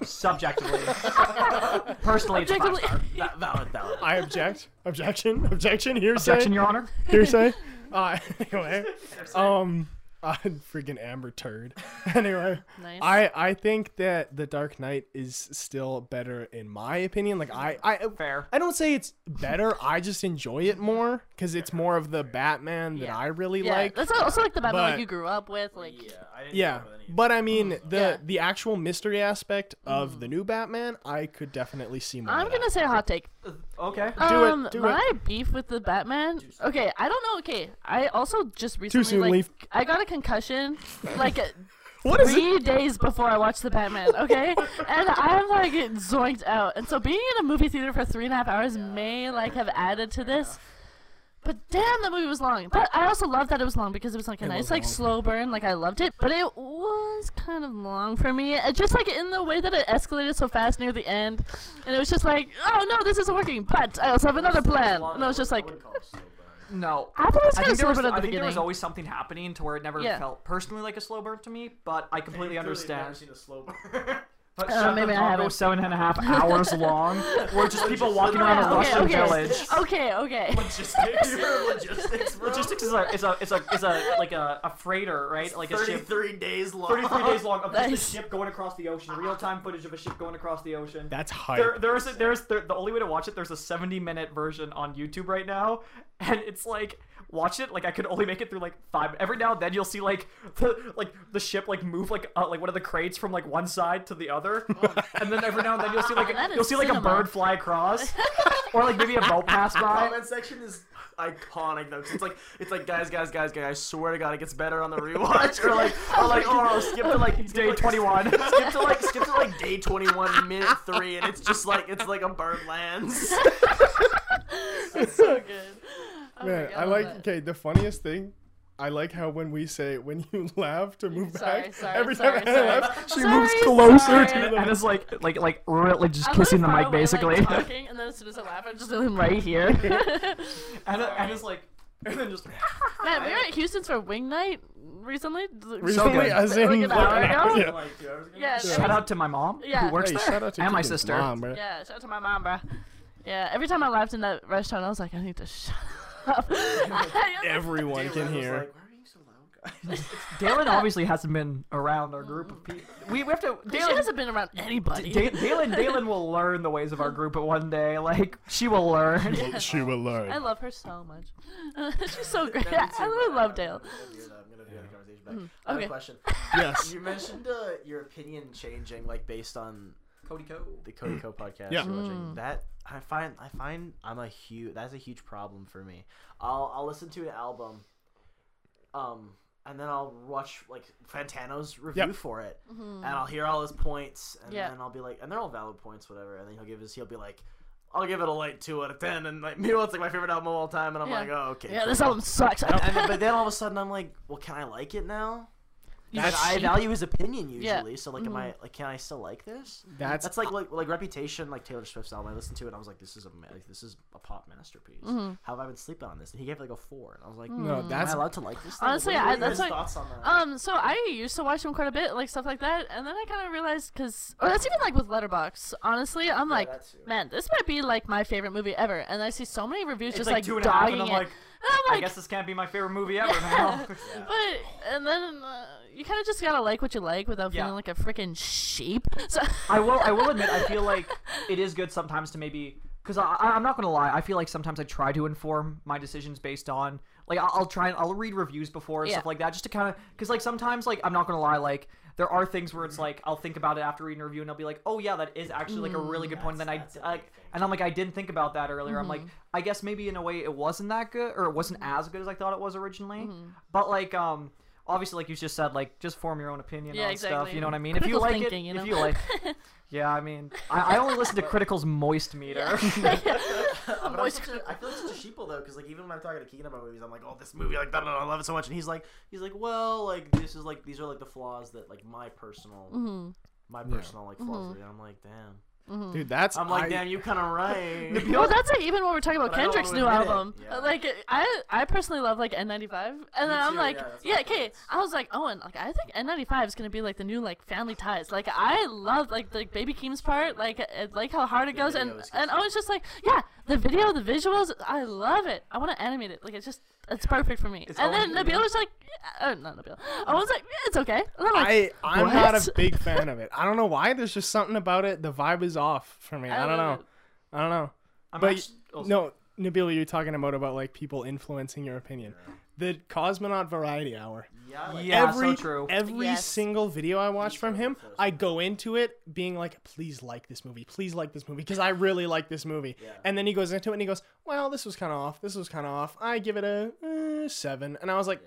Subjectively, personally, it's a five star. Va- valid, valid. I object. Objection. Objection. Hearsay. Objection, Your Honor. Hearsay. Uh, anyway, um, uh, freaking Amber Turd. Anyway, Nice. I I think that the Dark Knight is still better in my opinion. Like I I Fair. I don't say it's better. I just enjoy it more because it's more of the Batman that Yeah. I really yeah, like. that's also like the Batman like you grew up with. Like, yeah, I didn't Yeah, come up but I mean the Mm, Yeah. Mm. the actual mystery aspect of the new Batman, I could definitely see more. I'm of gonna that. say a hot take. Okay. Do it, um, do my beef with the Batman. Okay, I don't know. Okay, I also just recently soon, like Leaf. I got a concussion like uh, What is it? three days before I watched the Batman. Okay, and I'm like zoinked out. And so being in a movie theater for three and a half hours may like have added to this. But damn, the movie was long. But I also loved that it was long because it was like a It nice like long. slow burn. Like I loved it, but it was kind of long for me. It just like in the way that it escalated so fast near the end, and it was just like, oh no, this isn't working. But I also have another plan. And I was just like, wouldn't call it slow burn. No. I it was I think, there was, burn I the think there was always something happening to where it never Yeah. felt personally like a slow burn to me, but I completely Clearly you've never understand. seen a slow burn. But Uh, Shut maybe the I Taco, haven't. seven and a half hours long, where just people walking around a Yeah, Russian okay, okay. village. Okay, okay. logistics. logistics, bro. Logistics is a is a is a is a like a, a freighter, right? Like a ship. Thirty-three days long. 33 days long of just a ship going across the ocean, real time footage of a ship going across the ocean. That's hype. There, there's a, there's there, the only way to watch it. There's a 70 minute version on YouTube right now, and it's like watch it. Like I could only make it through like five. Every now and then you'll see like the like the ship like move like uh, like one of the crates from like one side to the other, and then every now and then you'll see like That is you'll see like a bird fly across, or like maybe a boat pass by. comment section is iconic though. 'cause It's like it's like guys, guys, guys, guys. I swear to God, it gets better on the rewatch. Or like, or like, oh no, skip to like skip Day like, 21. Skip to like skip to like day 21, minute three, and it's just like it's like a bird lands. That's so good. Oh Man, God, I love like. that. Okay, the funniest thing. I like how when we say when you laugh to move Sorry, back, sorry, every sorry, time Anna sorry. laughs, she Sorry, moves closer sorry. to And, the. and it's like like like really just I'm kissing the mic away, basically. Like, talking, and then as soon as I laugh, I'm just do him right here. and and it's like and then just Man, we were at Houston's for wing night recently. Recently, good. as in Like an hour ago? yeah. like two. Yeah, shout out to my mom Yeah. who works Hey, there shout out to and my sister. Mom. Yeah, shout out to my mom, bro. Yeah, every time I laughed in that restaurant, I was like, I need to shut up. Everyone Dale can hear. Like, Why are you so loud, guys? Dalen obviously hasn't been around our group of people. We, we have to. she Dalen, hasn't been around anybody. Da- Dalen, Dalen will learn the ways of our group one day. Like she will learn. She will learn. I love her so much. She's so great. Yeah, me I really love Dale. gonna veer that- I'm gonna veer the conversation back. I have okay. question. yes. You mentioned uh, your opinion changing, like based on Cody Ko. the Cody Ko podcast. Yeah. Mm. That I find I find I'm a huge that's a huge problem for me. I'll I'll listen to an album, um, and then I'll watch like Fantano's review Yep. for it, and I'll hear all his points, and Mm-hmm. Yeah. then I'll be like, and they're all valid points, whatever. And then he'll give his, he'll be like, I'll give it a light two out of ten, and like meanwhile it's like my favorite album of all time, and I'm Yeah. like, oh okay. Yeah, cool. this album sucks. I don't. and but then all of a sudden I'm like, well, can I like it now? You Like, I value his opinion usually, Yeah. Mm-hmm. so like, am I like, can I still like this? That's That's like like like Reputation, like Taylor Swift's album. I listened to it, and I was like, this is a like, this is a pop masterpiece. Mm-hmm. How have I been sleeping on this? And he gave it like a four, and I was like, no, am that's I allowed to like this? Thing? Honestly, what, I- what are your that's like- thoughts on that. Um, so I used to watch him quite a bit, like stuff like that, and then I kind of realized, cause, or that's even like with Letterboxd. Honestly, I'm like, man, this might be like my favorite movie ever, and I see so many reviews It's just like like, two and a half, dogging and I'm it. like, I'm I like, guess this can't be my favorite movie ever now. but and then uh, you kind of just gotta like what you like without Yeah. feeling like a freaking sheep. So I will. I will admit. I feel like it is good sometimes to maybe because I, I- I'm not gonna lie. I feel like sometimes I try to inform my decisions based on like I'll, I'll try and I'll read reviews before and Yeah. stuff like that just to kind of because like sometimes like I'm not gonna lie like. There are things where it's like I'll think about it after reading a review and I'll be like, "Oh yeah, that is actually like a really good point." And then I, That's- that's a I and I'm like, I didn't think about that earlier. I'm Mm-hmm. like, I guess maybe in a way it wasn't that good or it wasn't as good as I thought it was originally. Mm-hmm. But like, um, obviously, like you just said, like just form your own opinion Yeah, on stuff. You know what I mean? if you like thinking, it, you know? if you like, yeah, I mean, I, I only listen to Critikal's moist meter. But I'm such a, I feel like such a sheeple though, because like even when I'm talking to Keegon about movies, I'm like, oh, this movie, like, I love it so much, and he's like, he's like, well, like this is like these are like the flaws that like my personal, Mm-hmm. my personal like flaws. And I'm like, damn. Mm-hmm. dude. That's I'm like, I- damn, you kind of right. well, that's like even when we're talking about But I don't Kendrick's new album. Yeah. Like I, I personally love like N95, and then I'm too, like, yeah, that's yeah, okay. I was like, oh, and like I think N95 is gonna be like the new like Family Ties. Like I love like the Baby Keem's part, like I like how hard it goes, and and I was just like, yeah, the video, the visuals, I love it. I want to animate it. Like it's just. It's perfect for me. It's and then always- Nabil was like, oh, uh, not Nabil. I was like, yeah, it's okay. And I'm like, I I'm not a big fan of it. I don't know why. There's just something about it. The vibe is off for me. I, don't know. it. I don't know. I'm but actu- oh, no, Nabil, you're talking about about like people influencing your opinion. The Cosmonaut Variety Hour. yeah, I like Yeah, every so true. every Yes. single video I watch from him, first I go into it being like, "Please like this movie. Please like this movie because I really like this movie." Yeah. And then he goes into it and he goes, "Well, this was kind of off. This was kind of off. I give it a uh, seven. And I was like,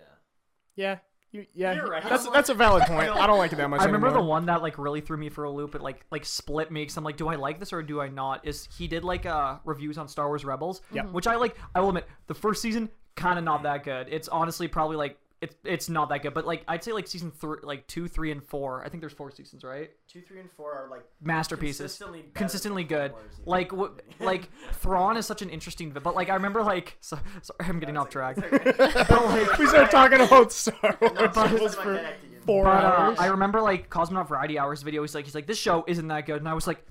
"Yeah, you, yeah, You're right. that's that's a valid point. I don't like it that much." I remember the one that like really threw me for a loop. It like like split me. Cause I'm like, do I like this or do I not? Is he did like uh reviews on Star Wars Rebels? Yep. Which I like. I will admit, the first season kind of not that good. It's honestly probably like it's it's not that good. But like I'd say like season three, like two, three, and four. I think there's four seasons, right? two, three, and four are like Masterpieces. Consistently Consistently good. Clone Wars, even, Like in my what? Like Thrawn is such an interesting. vi- But like I remember like so, sorry I'm getting off track. we started talking about Star Wars But- for four But uh, hours. I remember like Cosmonaut Variety Hours video. He's like, he's like, this show isn't that good, and I was like,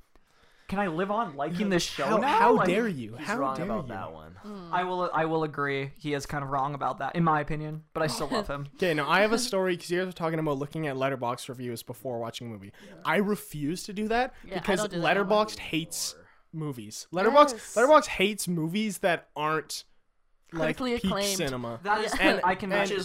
can I live on liking this show how, now? how Like, dare you? He's how wrong dare about you? that one. Hmm. I will, I will agree. He is kind of wrong about that, in my opinion. But I still love him. Okay, now I have a story because you guys were talking about looking at Letterboxd reviews before watching a movie. I refuse to do that Yeah, because don't that no more. Letterboxd hates movies. Letterboxd Yes. Letterboxd hates movies that aren't like Critically peak acclaimed. cinema. That is, And- I can and- match.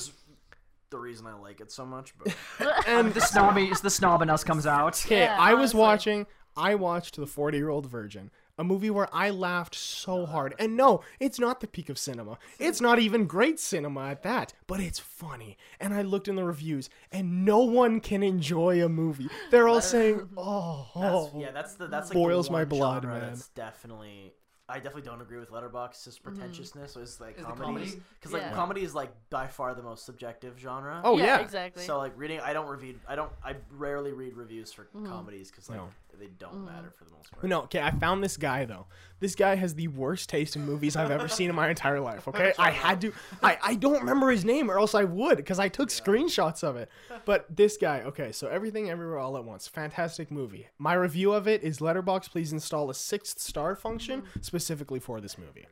the reason I like it so much. But And the snobby, the snob in us comes out. okay, Yeah, I was honestly. watching. I watched The Forty Year Old Virgin, a movie where I laughed so hard. And no, it's not the peak of cinema. It's not even great cinema at that, but it's funny. And I looked in the reviews, and no one can enjoy a movie. They're all saying, "Oh, that's, oh." yeah, that's the that's like Boils the my blood, genre man. That's definitely. I definitely don't agree with Letterboxd's mm-hmm. pretentiousness. So it's like Is the comedies, comedy? because like Yeah. comedy is like by far the most subjective genre. Oh yeah, exactly. So like reading, I don't review. I don't. I rarely read reviews for mm-hmm. comedies because like No. They don't mm. matter for the most part. No, okay, I found this guy though. This guy has the worst taste in movies I've ever seen in my entire life. Okay, I had to. I I don't remember his name, or else I would, because I took screenshots of it. But this guy, okay, so everything, everywhere, all at once, fantastic movie. My review of it is Letterboxd. Please install a sixth star function mm-hmm. specifically for this movie.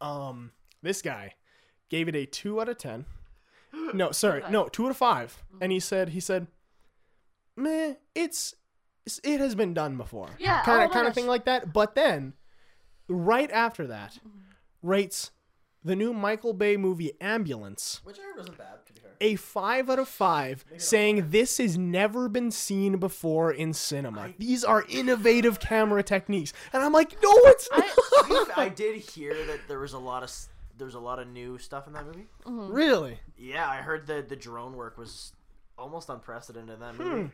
Um, this guy gave it a two out of ten. No, sorry, no, two out of five. And he mm-hmm. said, he said, meh, it's it's- it has been done before. Yeah, kind oh of my kind of thing like that. But then, right after that, Mm-hmm. rates the new Michael Bay movie Ambulance Which I heard wasn't bad. To be fair. a five out of five, saying this has never been seen before in cinema. These are innovative camera techniques, and I'm like, no, it's not. I did hear that there was a lot of s- there's a lot of new stuff in that movie. Really? Yeah, I heard the the drone work was almost unprecedented in that movie.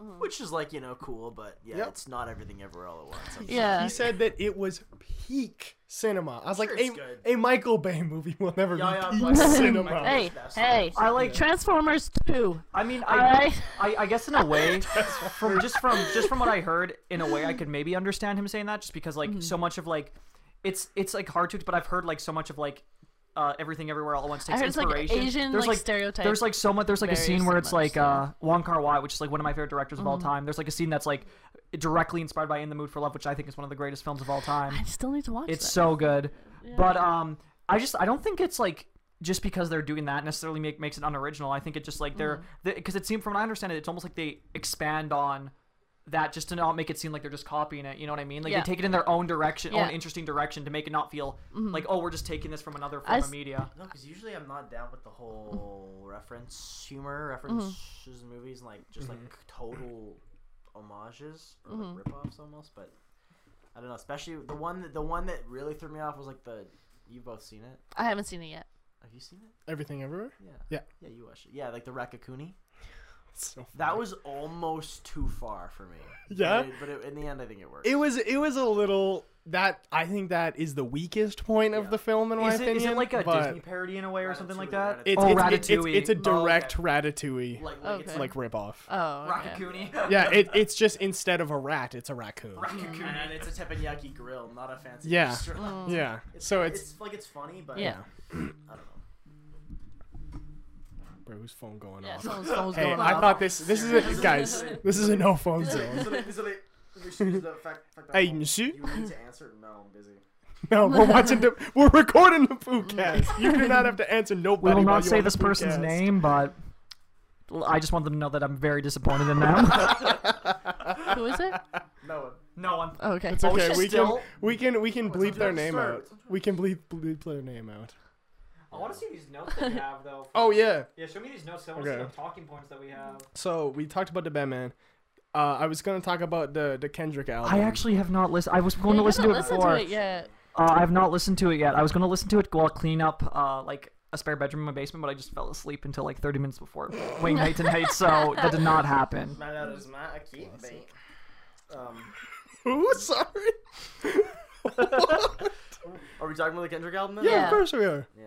Mm-hmm. Which is like, you know, cool, but yeah, Yep. it's not everything ever all at once. I'm Yeah. He said that it was peak cinema. I was like, a, a Michael Bay movie will never Yeah, yeah, be peak cinema. Hey, That's hey. I like. Transformers 2. I mean, I, right. I, I guess in a way, from just from just from what I heard, in a way, I could maybe understand him saying that, just because like mm-hmm. so much of like, it's it's like hard to, but I've heard like so much of like. Uh, everything everywhere all at once I takes heard it's, like, inspiration. Asian, there's like, like stereotype There's like so much. There's like a scene where it's like uh, Wong Kar Wai, which is like one of my favorite directors of all time. There's like a scene that's like directly inspired by In the Mood for Love, which I think is one of the greatest films of all time. I still need to watch It's that. so good. But um I just I don't think it's like just because they're doing that necessarily make, makes it unoriginal. I think it just like they're Mm-hmm. because it seemed from what I understand it, it's almost like they expand on that just to not make it seem like they're just copying it. You know what I mean? Like Yeah. they take it in their own direction, Yeah. own interesting direction to make it not feel mm-hmm. like oh we're just taking this from another form s- of media. No, because usually I'm not down with the whole reference humor, references in movies, and like just like mm-hmm. total homages or like mm-hmm. rip-offs almost. But I don't know, especially the one that the one that really threw me off was like the you've both seen it. I haven't seen it yet. Have you seen it? Everything everywhere? Yeah. Yeah. Yeah, you watched it. Yeah, like the Raccacoonie. So That was almost too far for me. Yeah? But, it, but it, in the end, I think it worked. it was it was a little that I think that is the weakest point of the film in my Is it, opinion. is it like a but Disney parody in a way or something like Ratatouille, that? It's, oh, it's, Ratatouille. it's, it's, it's a Oh, okay. direct Ratatouille like, like it's Okay. like rip off. Oh, okay. Raccacoonie. yeah, it, it's just instead of a rat, it's a raccoon. Mm. and it's a teppanyaki grill, not a fancy Yeah. restaurant. Mm. Yeah. It's, So it's, it's like it's funny, but Yeah. I don't know. Bro, whose phone going Yeah, off? someone's phone's Hey, going I off. thought this this is a, guys, this is a no phone zone. Hey, monsieur. You need to answer. No, I'm busy. No, we're watching the we're recording the foodcast. You do not have to answer nobody. We will not say this person's name, but I just want them to know that I'm very disappointed in them. Who is it? No one. no one. Oh, okay. It's Oh, we okay. should We can still- we can we can bleep their name out. We can bleep bleep their name out. I want to see these notes that we have, though. Oh yeah. Yeah, show me these notes. I want to see Okay. the talking points that we have. So we talked about the Batman. Uh, I was gonna talk about the the Kendrick album. I actually have not listened. I was going Yeah, to listen to it haven't before. to it yet. Uh, I have not listened to it yet. I was going to listen to it while clean up uh, like a spare bedroom in my basement, but I just fell asleep until like 30 minutes before Wayne Night tonight, so that did not happen. My that is not a keep. Um, Ooh, sorry. Are we talking about the Kendrick album? Then? Yeah, Yeah. of course we are. Yeah.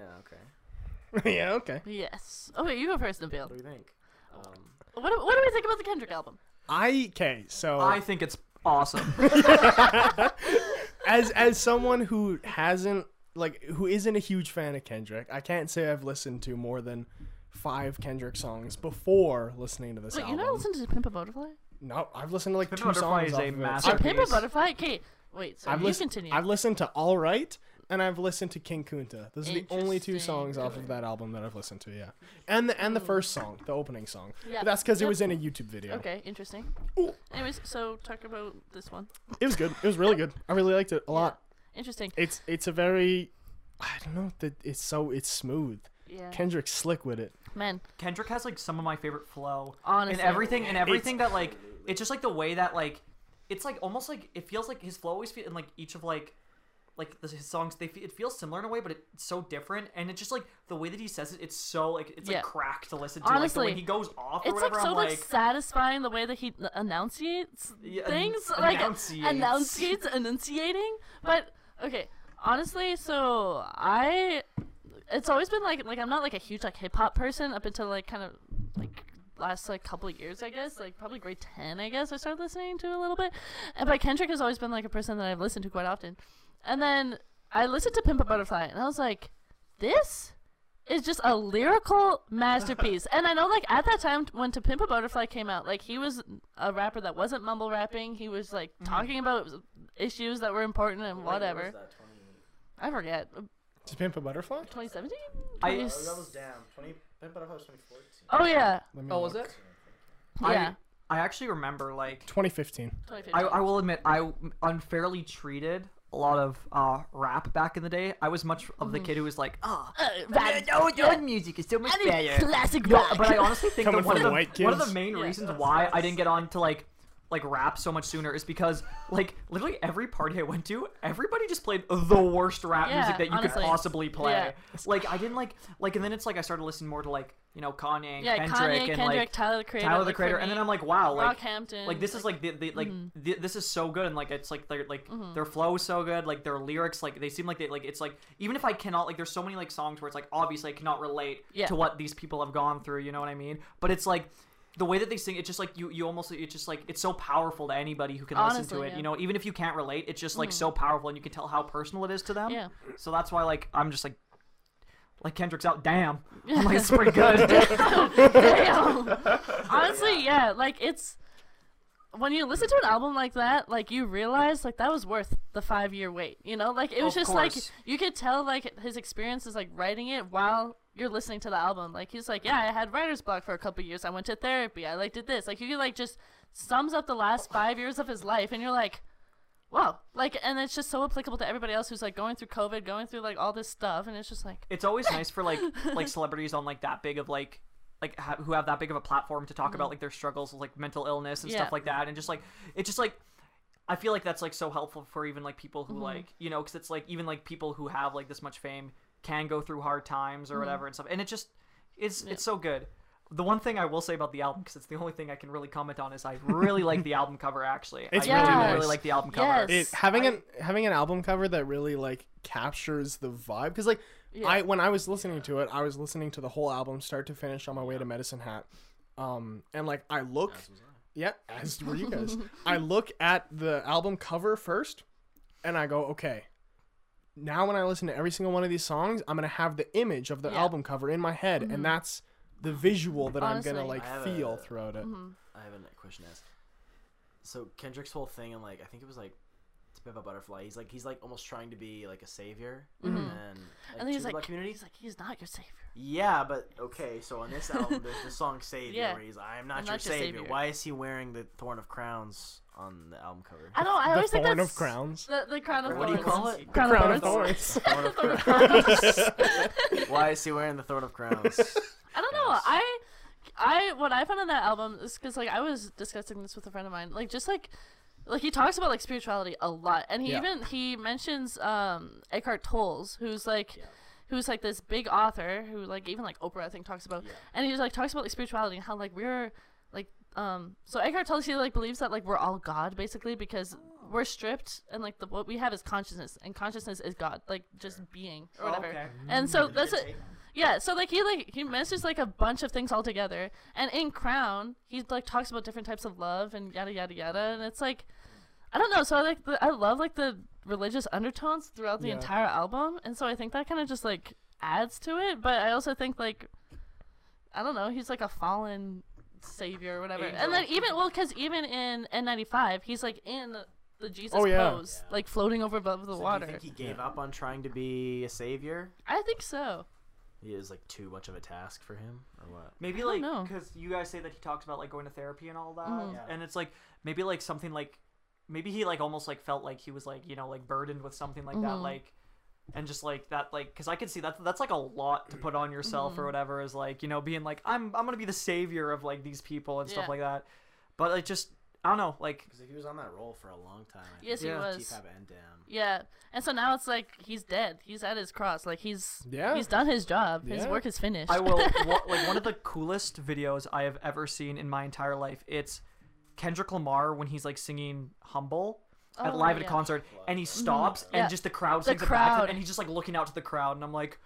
Okay. yeah, okay. Yes. Okay, you go first, Nabil. What do you think? Um, What do, what do we think about the Kendrick album? I okay. So I think it's awesome. as as someone who hasn't like who isn't a huge fan of Kendrick, I can't say I've listened to more than five Kendrick songs before listening to this Wait, you album. not listened to Pimp a Butterfly? no, I've listened to like Pimp two Butterfly songs is off a of it. master- So Pimp a piece. Butterfly? Okay, wait, so I've you listened. continue. I've listened to All Right, and I've listened to King Kunta. Those are the only two songs off of that album that I've listened to. Yeah, and the and the first song, the opening song. Yeah. But that's because it Yep. was in a YouTube video. Okay, interesting. Anyways, so talk about this one. It was good. It was really good. I really liked it a lot. Interesting. It's it's a very, I don't know that it's so it's smooth. Yeah. Kendrick's slick with it. Man, Kendrick has like some of my favorite flow Honestly. and everything and everything that like it's just like the way that like it's like almost like it feels like his flow always feel in like each of like like the, his songs they it feels similar in a way but it's so different and it's just like the way that he says it it's so like it's Yeah. like crack to listen to like the way he goes off or it's like whatever so I'm like, like satisfying the way that he enunciates Yeah, things, like enunciates. enunciates, enunciating. But okay, honestly, so I, it's always been like like I'm not like a huge like hip hop person up until like kind of like last like couple of years I guess like probably grade 10 I guess I started listening to a little bit and but Kendrick has always been like a person that I've listened to quite often and then I listened to Pimp a Butterfly and I was like this is just a lyrical masterpiece. and I know, like, at that time when To Pimp a Butterfly came out, like, he was a rapper that wasn't mumble rapping. He was, like, mm-hmm. talking about issues that were important and whatever. That? I forget. To Pimp a Butterfly? 2017? I- oh, that was damn. 20. Pimp Butterfly was 2014. oh, yeah. Let me oh was it Yeah. I, I actually remember like 2015. 2015. I, I will admit I unfairly treated a lot of uh, rap back in the day. I was much of the kid who was like, oh, Uh, rap, no, yeah. your music is so much I need better. classic No, but I honestly think Coming that one of, the, white one of the main Yeah. reasons why I didn't get on to like like rap so much sooner is because like literally every party I went to, everybody just played the worst rap Yeah, music that you honestly. could possibly play. Yeah. Like I didn't like like and then it's like I started listening more to like you know Kanye, and Yeah, Kendrick, Kanye, and Kendrick, like Tyler the Creator, Tyler the like, Creator, and then. I'm like wow like Brockhampton. like this is like the, the like Mm-hmm. th- this is so good and like it's like they're like their flow is so good like their lyrics like they seem like they like it's like even if I cannot like there's so many like songs where it's like obviously I cannot relate Yeah. to what these people have gone through you know what I mean but it's like the way that they sing it's just like you you almost it's just like it's so powerful to anybody who can listen to it yeah. you know even if you can't relate it's just like mm. so powerful and you can tell how personal it is to them Yeah. so that's why like I'm just like like Kendrick's out damn I'm like it's pretty good Damn. Honestly, yeah, like it's when you listen to an album like that, like you realize like that was worth the five year wait. You know, like it was Of just like you could tell like his experiences like writing it while you're listening to the album. Like he's like, yeah, I had writer's block for a couple years. I went to therapy. I like did this. Like he like just sums up the last five years of his life, and you're like. Wow, like, and it's just so applicable to everybody else who's like going through COVID, going through like all this stuff, and it's just like, it's always nice for like like celebrities on like that big of like like ha- who have that big of a platform to talk about mm. like their struggles with like mental illness and Yeah. stuff like that and just like it's just like I feel like that's like so helpful for even like people who mm-hmm. like you know because it's like even like people who have like this much fame can go through hard times or whatever and stuff and it just it's it's so good. The one thing I will say about the album, because it's the only thing I can really comment on, is I really like the album cover. Actually, It's I really really, nice. really like the album cover. Yes. it having an having an album cover that really like captures the vibe because like Yeah. I when I was listening to it, I was listening to the whole album start to finish on my way to Medicine Hat, um, and like I look, yeah, as were you guys. I look at the album cover first, and I go, okay. Now when I listen to every single one of these songs, I'm gonna have the image of the Yeah. album cover in my head, and mm-hmm. that's the visual that I'm gonna like feel a- throughout it. Mm-hmm. I have a question to ask. So Kendrick's whole thing, and like I think it was like it's a of a butterfly. He's like he's like almost trying to be like a savior, mm-hmm. and like, and then he's like, black community. he's like, he's not your savior. Yeah, but okay. So on this album, there's the song "Savior," Yeah. where he's "I am not I'm your not your savior." savior. Why is he wearing the thorn of crowns on the album cover? I don't. I The always think thorn that's of crowns. The, the crown of What do you call it? Crown, Crown of of thorns. thorns. Of crowns. Why is he wearing the thorn of crowns? I don't know. I, I what I found on that album is because like I was discussing this with a friend of mine. Like just like, like he talks about like spirituality a lot, and he Yeah. even he mentions um Eckhart Tolle, who's like. Who's like this big author who like even like Oprah I think talks about and he like talks about like spirituality and how like we're like um so Eckhart Tolle he like believes that like we're all God basically because we're stripped and like the what we have is consciousness and consciousness is God like just being or whatever okay. and so that's it yeah, so like he like he mentions like a bunch of things all together, and in Crown he like talks about different types of love and yada yada yada, and it's like I don't know. So I like the, I love like the religious undertones throughout the Yeah. entire album, and so I think that kind of just like adds to it. But I also think like I don't know, he's like a fallen savior or whatever, and then even well, because even in N95 he's like in the Jesus Oh, yeah. pose, like floating over above the So water. Do you think he gave up on trying to be a savior? I think so. He is like too much of a task for him, or what? Maybe like because you guys say that he talks about like going to therapy and all that, Mhm. Yeah. and it's like maybe like something like maybe he like almost like felt like he was like you know like burdened with something like that Mhm. like and just like that like because I could see that that's like a lot to put on yourself Mm-hmm. or whatever is like you know being like I'm I'm gonna be the savior of like these people and stuff Yeah. like that, but like just I don't know like Because he was on that role for a long time. I Yes, he was. Chief Abba and Damn. Yeah, and so now it's like he's dead. He's at his cross. Like he's Yeah. he's done his job. His work is finished. I will wa- like one of the coolest videos I have ever seen in my entire life. It's Kendrick Lamar when he's like singing "Humble" at Oh, live at a concert, and he stops and Yeah. just the crowd The sings it back to him, crowd. and he's just like looking out to the crowd, and I'm like,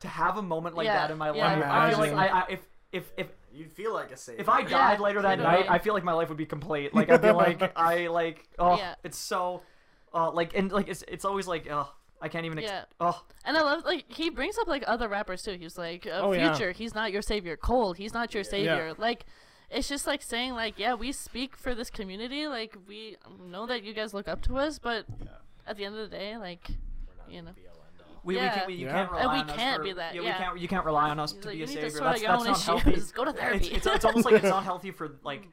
to have a moment like Yeah, that in my yeah, life, I feel like I, I if if if You'd feel like a savior. if I Yeah, died later that night, I feel like my life would be complete. Like I'd be like, I like, oh, Yeah. it's so, uh, like and like it's it's always like, oh, I can't even, ex- Yeah. oh, and I love like he brings up like other rappers too. He's like uh, Oh, yeah. Future. He's not your savior. Cole. He's not your savior. Like. It's just like saying like yeah we speak for this community like we know that you guys look up to us but at the end of the day like you know we, we can't we, you Yeah. can't And rely we on us can't for- be that, Yeah, yeah. we can't you can't rely on us He's to like, be you a need to savior. That's your that's own not healthy. Go to therapy. It's, it's, it's almost like it's not healthy for like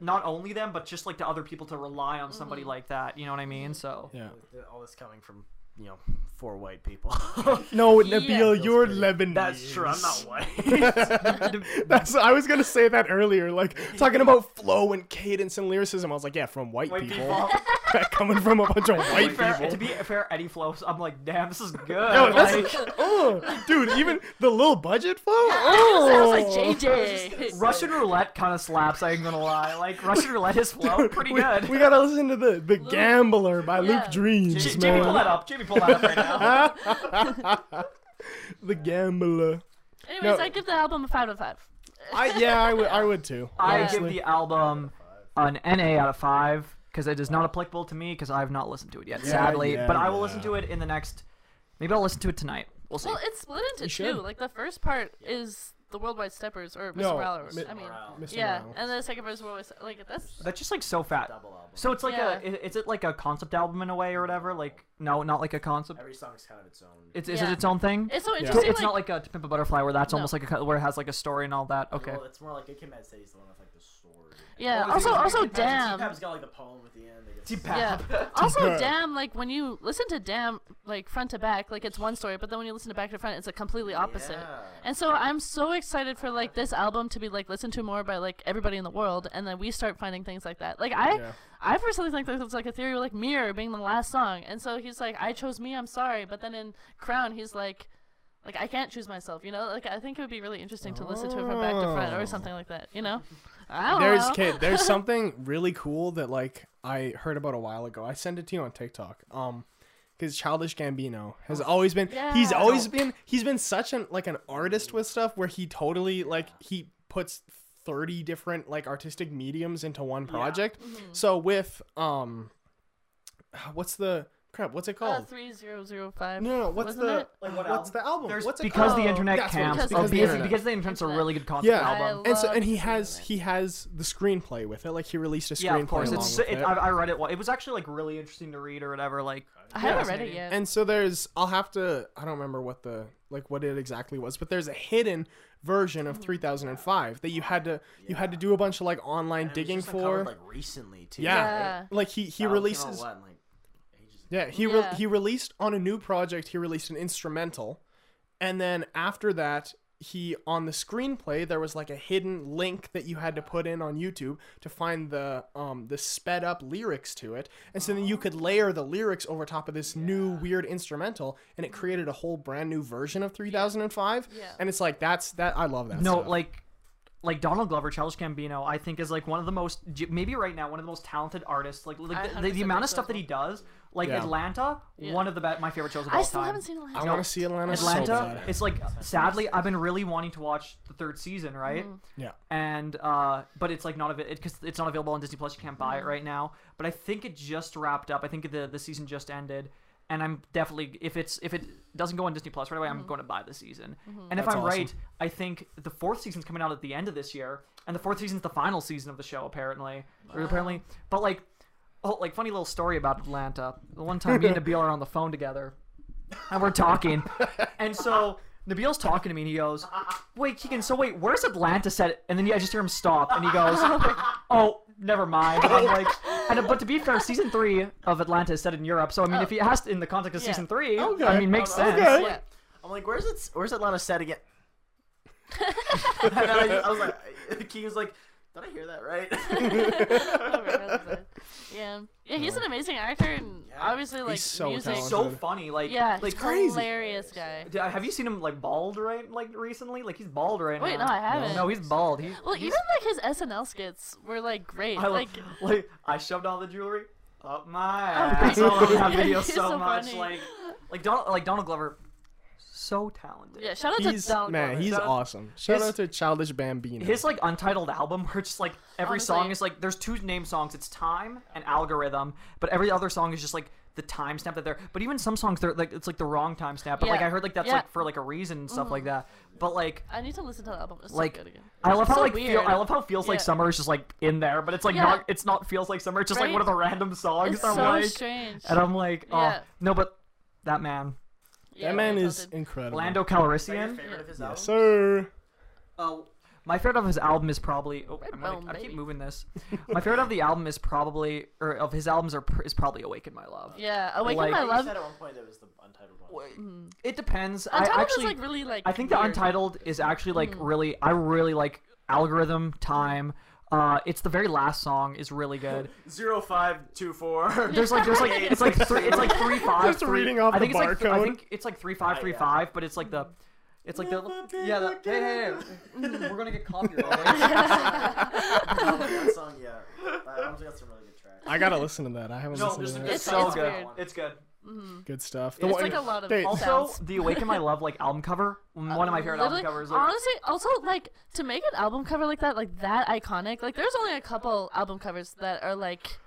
not only them but just like to other people to rely on somebody Mm-hmm. like that. You know what I mean? So Yeah. All this coming from you know four white people. No, Yeah. Nabil, you're pretty- Lebanese. That's true. I'm not white. That's I was gonna say that earlier, like talking about flow and cadence and lyricism. I was like, yeah, from white, White people, coming from a bunch of white fair, people. to be fair, Eddie Flow. I'm like, damn, this is good. Yo, that's, Like, oh, dude, even the little budget flow. Sounds Oh, like JJ. Russian roulette kind of slaps. I ain't gonna lie. Like Russian roulette is flow pretty we, good. we gotta listen to the the Gambler by Yeah. Luke Dreams, J- Jamie, pull that man. up. Jamie, pull that up right now. the Gambler. Anyways, No. I give the album a five out of five. I yeah, I would I would too. I honestly. give the album an NA out of five because it is not applicable to me because I have not listened to it yet, Yeah, sadly. yeah, but I will yeah. listen to it in the next. Maybe I'll listen to it tonight. We'll see. Well, it's split into You two. should. Like the first part is the Worldwide Steppers or Mr. No, Morale. Mi- I mean, Mr. yeah, Morale. and the second part is Worldwide. Ste- Like that's That's just like so fat. Double album. So it's like Yeah. a. i- Is it like a concept album in a way or whatever? Like no, not like a concept. every song's kind of its own. It's is Yeah. it its own thing? it's so Yeah. interesting. It's not like a To Pimp a Butterfly where that's No. almost like a co- where it has like a story and all that. Okay. Well, it's more like a Kid Mad City's the one with like the sword. Yeah. Also, also, it's- damn. TPAB's got like the poem at the end. TPAB. Yeah. Also, damn. Like when you listen to damn, like front to back, like it's one story, but then when you listen to back to front, it's a completely opposite. Yeah. And so I'm so excited for like this album to be like listened to more by like everybody in the world, and then we start finding things like that. Like I, Yeah. I personally think that it's like a theory with like Mirror being the last song, and so he's like, I chose me, I'm sorry, but then in Crown he's like. Like I can't choose myself, you know. Like I think it would be really interesting to listen to it from back to front or Oh. something like that, you know. I don't There's know. kid. There's something really cool that like I heard about a while ago. I sent it to you on TikTok. Um, because Childish Gambino has always been. Yeah. He's always been. He's been such an like an artist with stuff where he totally like he puts thirty different like artistic mediums into one project. Mm-hmm. So with um, what's the crap? What's it Uh, called? three zero zero five. no, no. What's wasn't the it? Like what what's album? the album? There's what's it because called? the internet That's camps. is, Because oh, the because, internet. because the internet's a really good concept Yeah. album. I and so and he has Internet. he has the screenplay with it. Like he released a screenplay Yeah, of course. along It's with it, it. I, I read it. It was actually like really interesting to read or whatever. Like I haven't read it yet. And so there's I'll have to I don't remember what the like what it exactly was, but there's a hidden version of 3005 that you had to you had to do a bunch of like online And it was digging just for. like recently too. Yeah. Yeah. Like he he That album came out, releases what, like, ages ago? Yeah, he re- he released on a new project, he released an instrumental. And then after that, he on the screenplay there was like a hidden link that you had to put in on YouTube to find the um the sped up lyrics to it. And so then you could layer the lyrics over top of this new weird instrumental and it created a whole brand new version of 3005. Yeah. And it's like that's that I love that. no, stuff. like like Donald Glover, Childish Gambino, I think is like one of the most maybe right now one of the most talented artists. Like, like the, the, the amount of stuff that he does, like Yeah. Atlanta, Yeah. one of the best my favorite shows of all time I still time. haven't seen Atlanta. I want to see Atlanta, Atlanta, so bad. it's like sadly I've been really wanting to watch the third season, right? Mm-hmm. Yeah. And uh, but it's like not available because it's not available on Disney Plus. You can't buy it Mm-hmm. right now. But I think it just wrapped up. I think the the season just ended, and I'm definitely if it's if it doesn't go on Disney Plus right away, Mm-hmm. I'm going to buy the season. And if That's I'm awesome. right, I think the fourth season's coming out at the end of this year, and the fourth season's the final season of the show apparently, or apparently. But like, oh, like funny little story about Atlanta. The one time me and Nabil are on the phone together, and we're talking, and so. Nabil's talking to me and he goes, Wait, Keegon, so wait, where's Atlanta set? And then I just hear him stop and he goes, Oh, never mind. And I'm like, and, but to be fair, season three of Atlanta is set in Europe. So, I mean, if he has to, in the context of Yeah. season three, Okay. I mean, makes sense. Okay. Yeah. I'm like, where's it? Where's Atlanta set again? and then I, just, I was like, Keegon's like, did I hear that right? Right, that's it. yeah. Yeah, he's an amazing actor and obviously like so music. He's talented. so funny. Like, yeah, like crazy. hilarious guy. Have you seen him like bald right like recently? Like he's bald right Wait, now. no, I haven't. No, he's bald. He, Well, he's, even like his SNL skits were like great. I like like, like I shoved all the jewelry up my Oh, ass. great. I love that video so, so much. funny. Like, like Donald, like Donald Glover, so talented. yeah, shout out He's to Donald man, Glover. he's Shout out- awesome. Shout his- out to Childish Gambino. His like untitled album, where it's just like every Honestly. song is like there's two name songs. It's time and algorithm, but every other song is just like the timestamp that they're. But even some songs, they're like it's like the wrong timestamp. But like Yeah. I heard like that's Yeah. Like for like a reason and stuff like mm. that. But like I need to listen to the album. It's like so good again. I love It's how so like weird. feel, I love how it feels like Yeah. summer is just like in there, but it's like Yeah. not it's not feels like summer. It's just like Right? one of the random songs. It's I'm so like, strange. and I'm like, oh Yeah. no, but that man, Yeah, that man is talented. incredible. Lando Is that your Calrissian. favorite of his Yes, albums? sir. Oh, My favorite of his album is probably. Oh, I'm gonna, Redbone, I keep baby. moving this. My favorite of the album is probably, or of his albums are is probably "Awaken My Love." Yeah, Awaken Like- My You Love. said at one point that was the untitled one. It depends. I Untitled actually, is like really like. I think the. Untitled is actually like Mm-hmm. really. I really like Algorithm Time. Uh, it's the very last song is really good. Zero five two four. There's like there's like it's like three it's like three five. Just three- reading off I think the it's like th- I think it's like three five yeah. five, but it's like the. It's like the yeah the hey hey, hey. we're gonna get copyrighted. that song, yeah. That album's got some really good tracks. I gotta listen to that. I haven't no, listened to it's, that. it's It's- so good. weird. It's good. Mm-hmm. Good stuff. It's like a lot of they- Also, the Awaken My Love like album cover, one of my favorite album covers. Like, honestly, also like to make an album cover like that, like that iconic. Like, there's only a couple album covers that are like,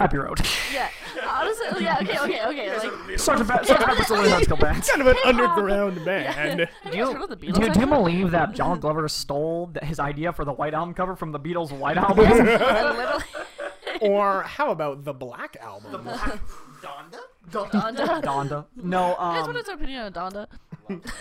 Abbey Road. yeah. Honestly, yeah. Okay, okay, okay. Like, Sergeant Ba- Sergeant Pepper's Lonely Hearts Club Band. kind of an Hip-hop. underground band. have Do you you, guys heard of the do, you, do you believe that John Glover stole th- his idea for the White Album cover from the Beatles' White Album? Literally. or how about the Black Album? Donda? Donda. Donda. No, You guys um, want to opinion on Donda?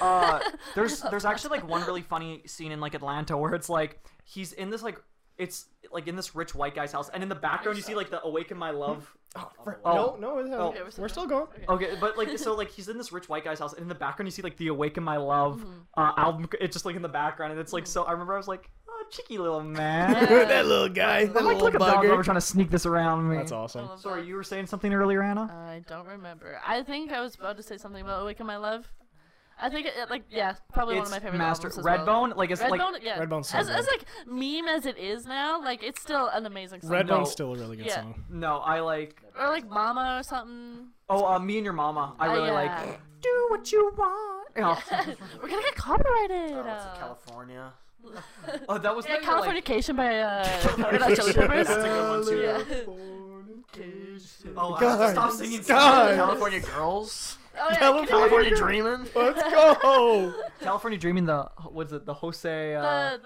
uh, there's there's actually like one really funny scene in like Atlanta where it's like he's in this like it's like in this rich white guy's house, and in the background you see like the "Awaken My Love." No, no, it's- Oh. Okay, we're still we're still going. Okay, but like so like he's in this rich white guy's house, and in the background you see like the "Awaken My Love" Mm-hmm. uh, album. It's just like in the background, and it's like so. I remember I was like, "Oh, cheeky little man." that little guy, that I'm like, little look at John Glover bugger. trying to sneak this around me. That's awesome. Sorry, you were saying something earlier, Anna. I don't remember. I think I was about to say something about Awaken My Love. I think it, like yeah, probably one of my favorite master albums as well. Redbone. Like it's like Redbone, yeah. Redbone's so as, as like meme as it is now, like it's still an amazing song. Redbone's No. still a really good Yeah. song. no, I like. Or like Mama or something. Oh, uh, me and your mama. I Oh, really yeah. like. Do what you want. Oh, We're gonna get copyrighted. Oh, it's uh, in California. oh that was yeah, not your, like, by uh, Red Hot Chili Peppers. That's a good one, too. Yeah. Oh, God, stop singing. God. California Girls. Oh yeah. California California Dreamin'. Let's go. California Dreaming. The what's it? The Jose. Uh, The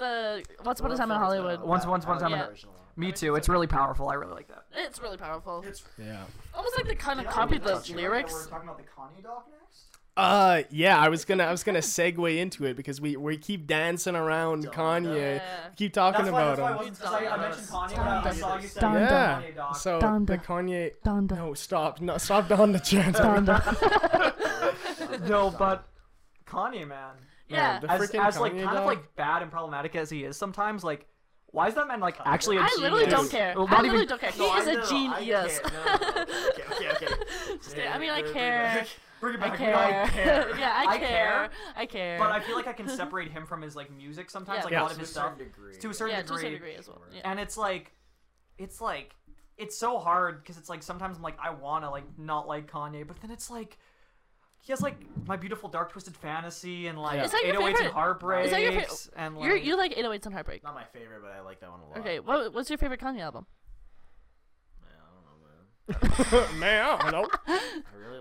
the Once Upon a Time in Hollywood. Once- Once Upon a Time in- Yeah. me too. It's really powerful. I really like that. It's really powerful. Yeah. Almost like they kind of copied the lyrics. talking about the Kanye doc next. Uh, yeah. I was gonna, I was gonna segue into it because we we keep dancing around Kanye. Yeah. Keep talking about him. wasn't because I, I mentioned Kanye, but I saw you say Donda. Yeah. Kanye doc. So Donda. the Kanye. Donda. No, stop. No, stop down the chant. Donda. no, but Kanye, man. Yeah. the As, freaking as like Kanye kind of like bad and problematic as he is sometimes, like why is that man like actually a I genius? literally don't care. Well, I not literally even- don't care. He No, is I a know, I genius. care. No, no, no. Okay, okay, okay. I mean, I Bring it back. I care. I care. yeah, I, I care. care. I care. But I feel like I can separate him from his like music sometimes, Yeah. like Yeah. a lot of To a his stuff, degree. to a certain yeah, to a degree. certain degree as well. Yeah. And it's like, it's like, it's so hard because it's like sometimes I'm like I wanna like not like Kanye, but then it's like. He has like my beautiful dark twisted fantasy and like Yeah. Is that 808s and favorite- heartbreaks is that your fa- and like You're, you like 808s and Heartbreak. Not my favorite, but I like that one a lot. Okay, what, what's your favorite Kanye album? Man, I don't know, man. Man, I don't know. I really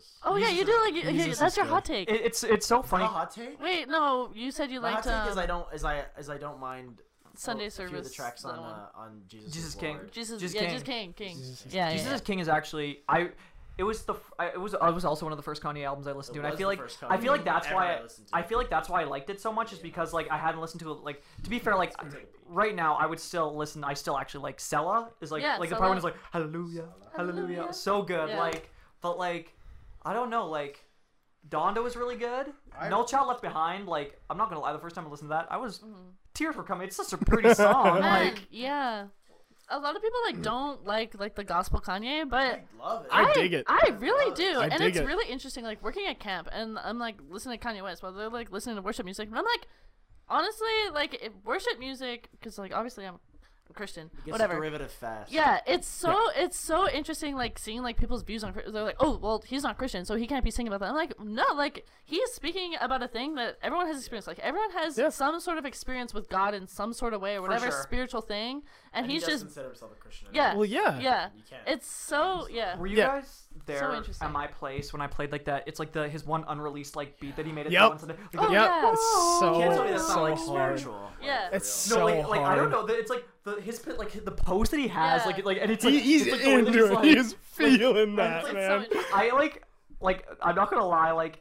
like Jesus. Oh yeah, you do like. you- Jesus that's your good. hot take. It, it's it's so funny. My hot take. Wait, no, you said you My hot liked take is um, I don't is I is I don't mind Sunday a few of the tracks on uh, on Jesus. Jesus King. Lord. Jesus, Jesus yeah, King. Jesus King, King. Jesus is yeah, Jesus yeah. is King is actually I. It was the f- I, it was I was also one of the first Kanye albums I listened It to, and I feel like I feel like that's why I I, listened to. I feel like that's why I liked it so much, is because like I hadn't listened to it like to be fair, like right now I would still listen. I still actually like Selah is like Yeah, like the part when it's like Hallelujah, Hallelujah, Hallelujah. so good. Yeah. Like but like I don't know like. Donda was really good. No Child Left Behind, like I'm not gonna lie, the first time I listened to that, I was mm-hmm. tears were coming. It's such a pretty song. Man, like yeah. A lot of people like mm. don't like like the gospel Kanye, but I love it. I dig it. I really do, I and dig it's it. really interesting. Like working at camp, and I'm like listening to Kanye West while they're like listening to worship music, and I'm like, honestly, like if worship music, because like obviously I'm a Christian, It gets whatever. derivative fast. Yeah, it's so it's so interesting, like seeing like people's views on. Chri- They're like, oh, well, he's not Christian, so he can't be singing about that. I'm like, no, like he's speaking about a thing that everyone has experienced. Like everyone has Yeah. some sort of experience with God in some sort of way or whatever sure. spiritual thing, and, And he's he just does consider himself a Christian. yeah, Well, yeah. yeah. You can't. It's so yeah. Were you Yeah. guys there interesting. at my place when I played like that? It's like the his one unreleased like beat that he made at Yep. the once a day. Like, Oh, the- Yep. yeah. It's so You can't tell me that's so not like hard. spiritual. Yeah. Like, It's for real. no, so like, like I don't know. The, it's like the his like the pose that he has, Yeah. like like and it's like He, he's it's like the way that into it. like- He's feeling that, It's man. interesting. I like like I'm not gonna lie, like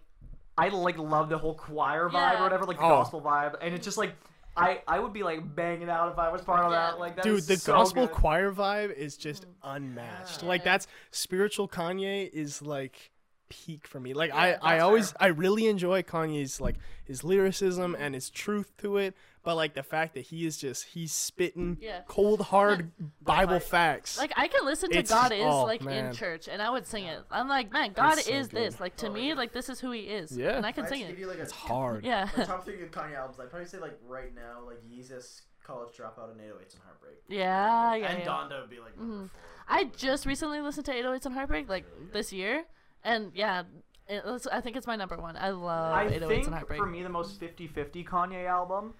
I like love the whole choir vibe Yeah. or whatever, like the Oh. gospel vibe, and it's just like I I would be like banging out if I was part of Yeah. that. Like that Dude, is the so gospel good. choir vibe is just mm. unmatched. Like that's spiritual Kanye is like peak for me. Like Yeah, I I always. I really enjoy Kanye's like his lyricism and his truth to it, but like the fact that he is just he's spitting Yeah. cold hard Bible like- facts. Like I can listen to It's- God is oh, like man. in church, and I would sing it. I'm like, man, God It's so is good. this. Like to me, like this is who He is. Yeah. and I can I sing had to give it. you, like, a it's hard. Yeah, My top three good Kanye albums, I'd probably say like right now, like Yeezus, College Dropout, and 808s and Heartbreak. yeah, yeah. and yeah. Donda would be like number Mhm. four. I just recently listened to 808s and Heartbreak like this year, and yeah, it, was- I think it's my number one. I love I 808s think and Heartbreak. for me the most 50-50 Kanye album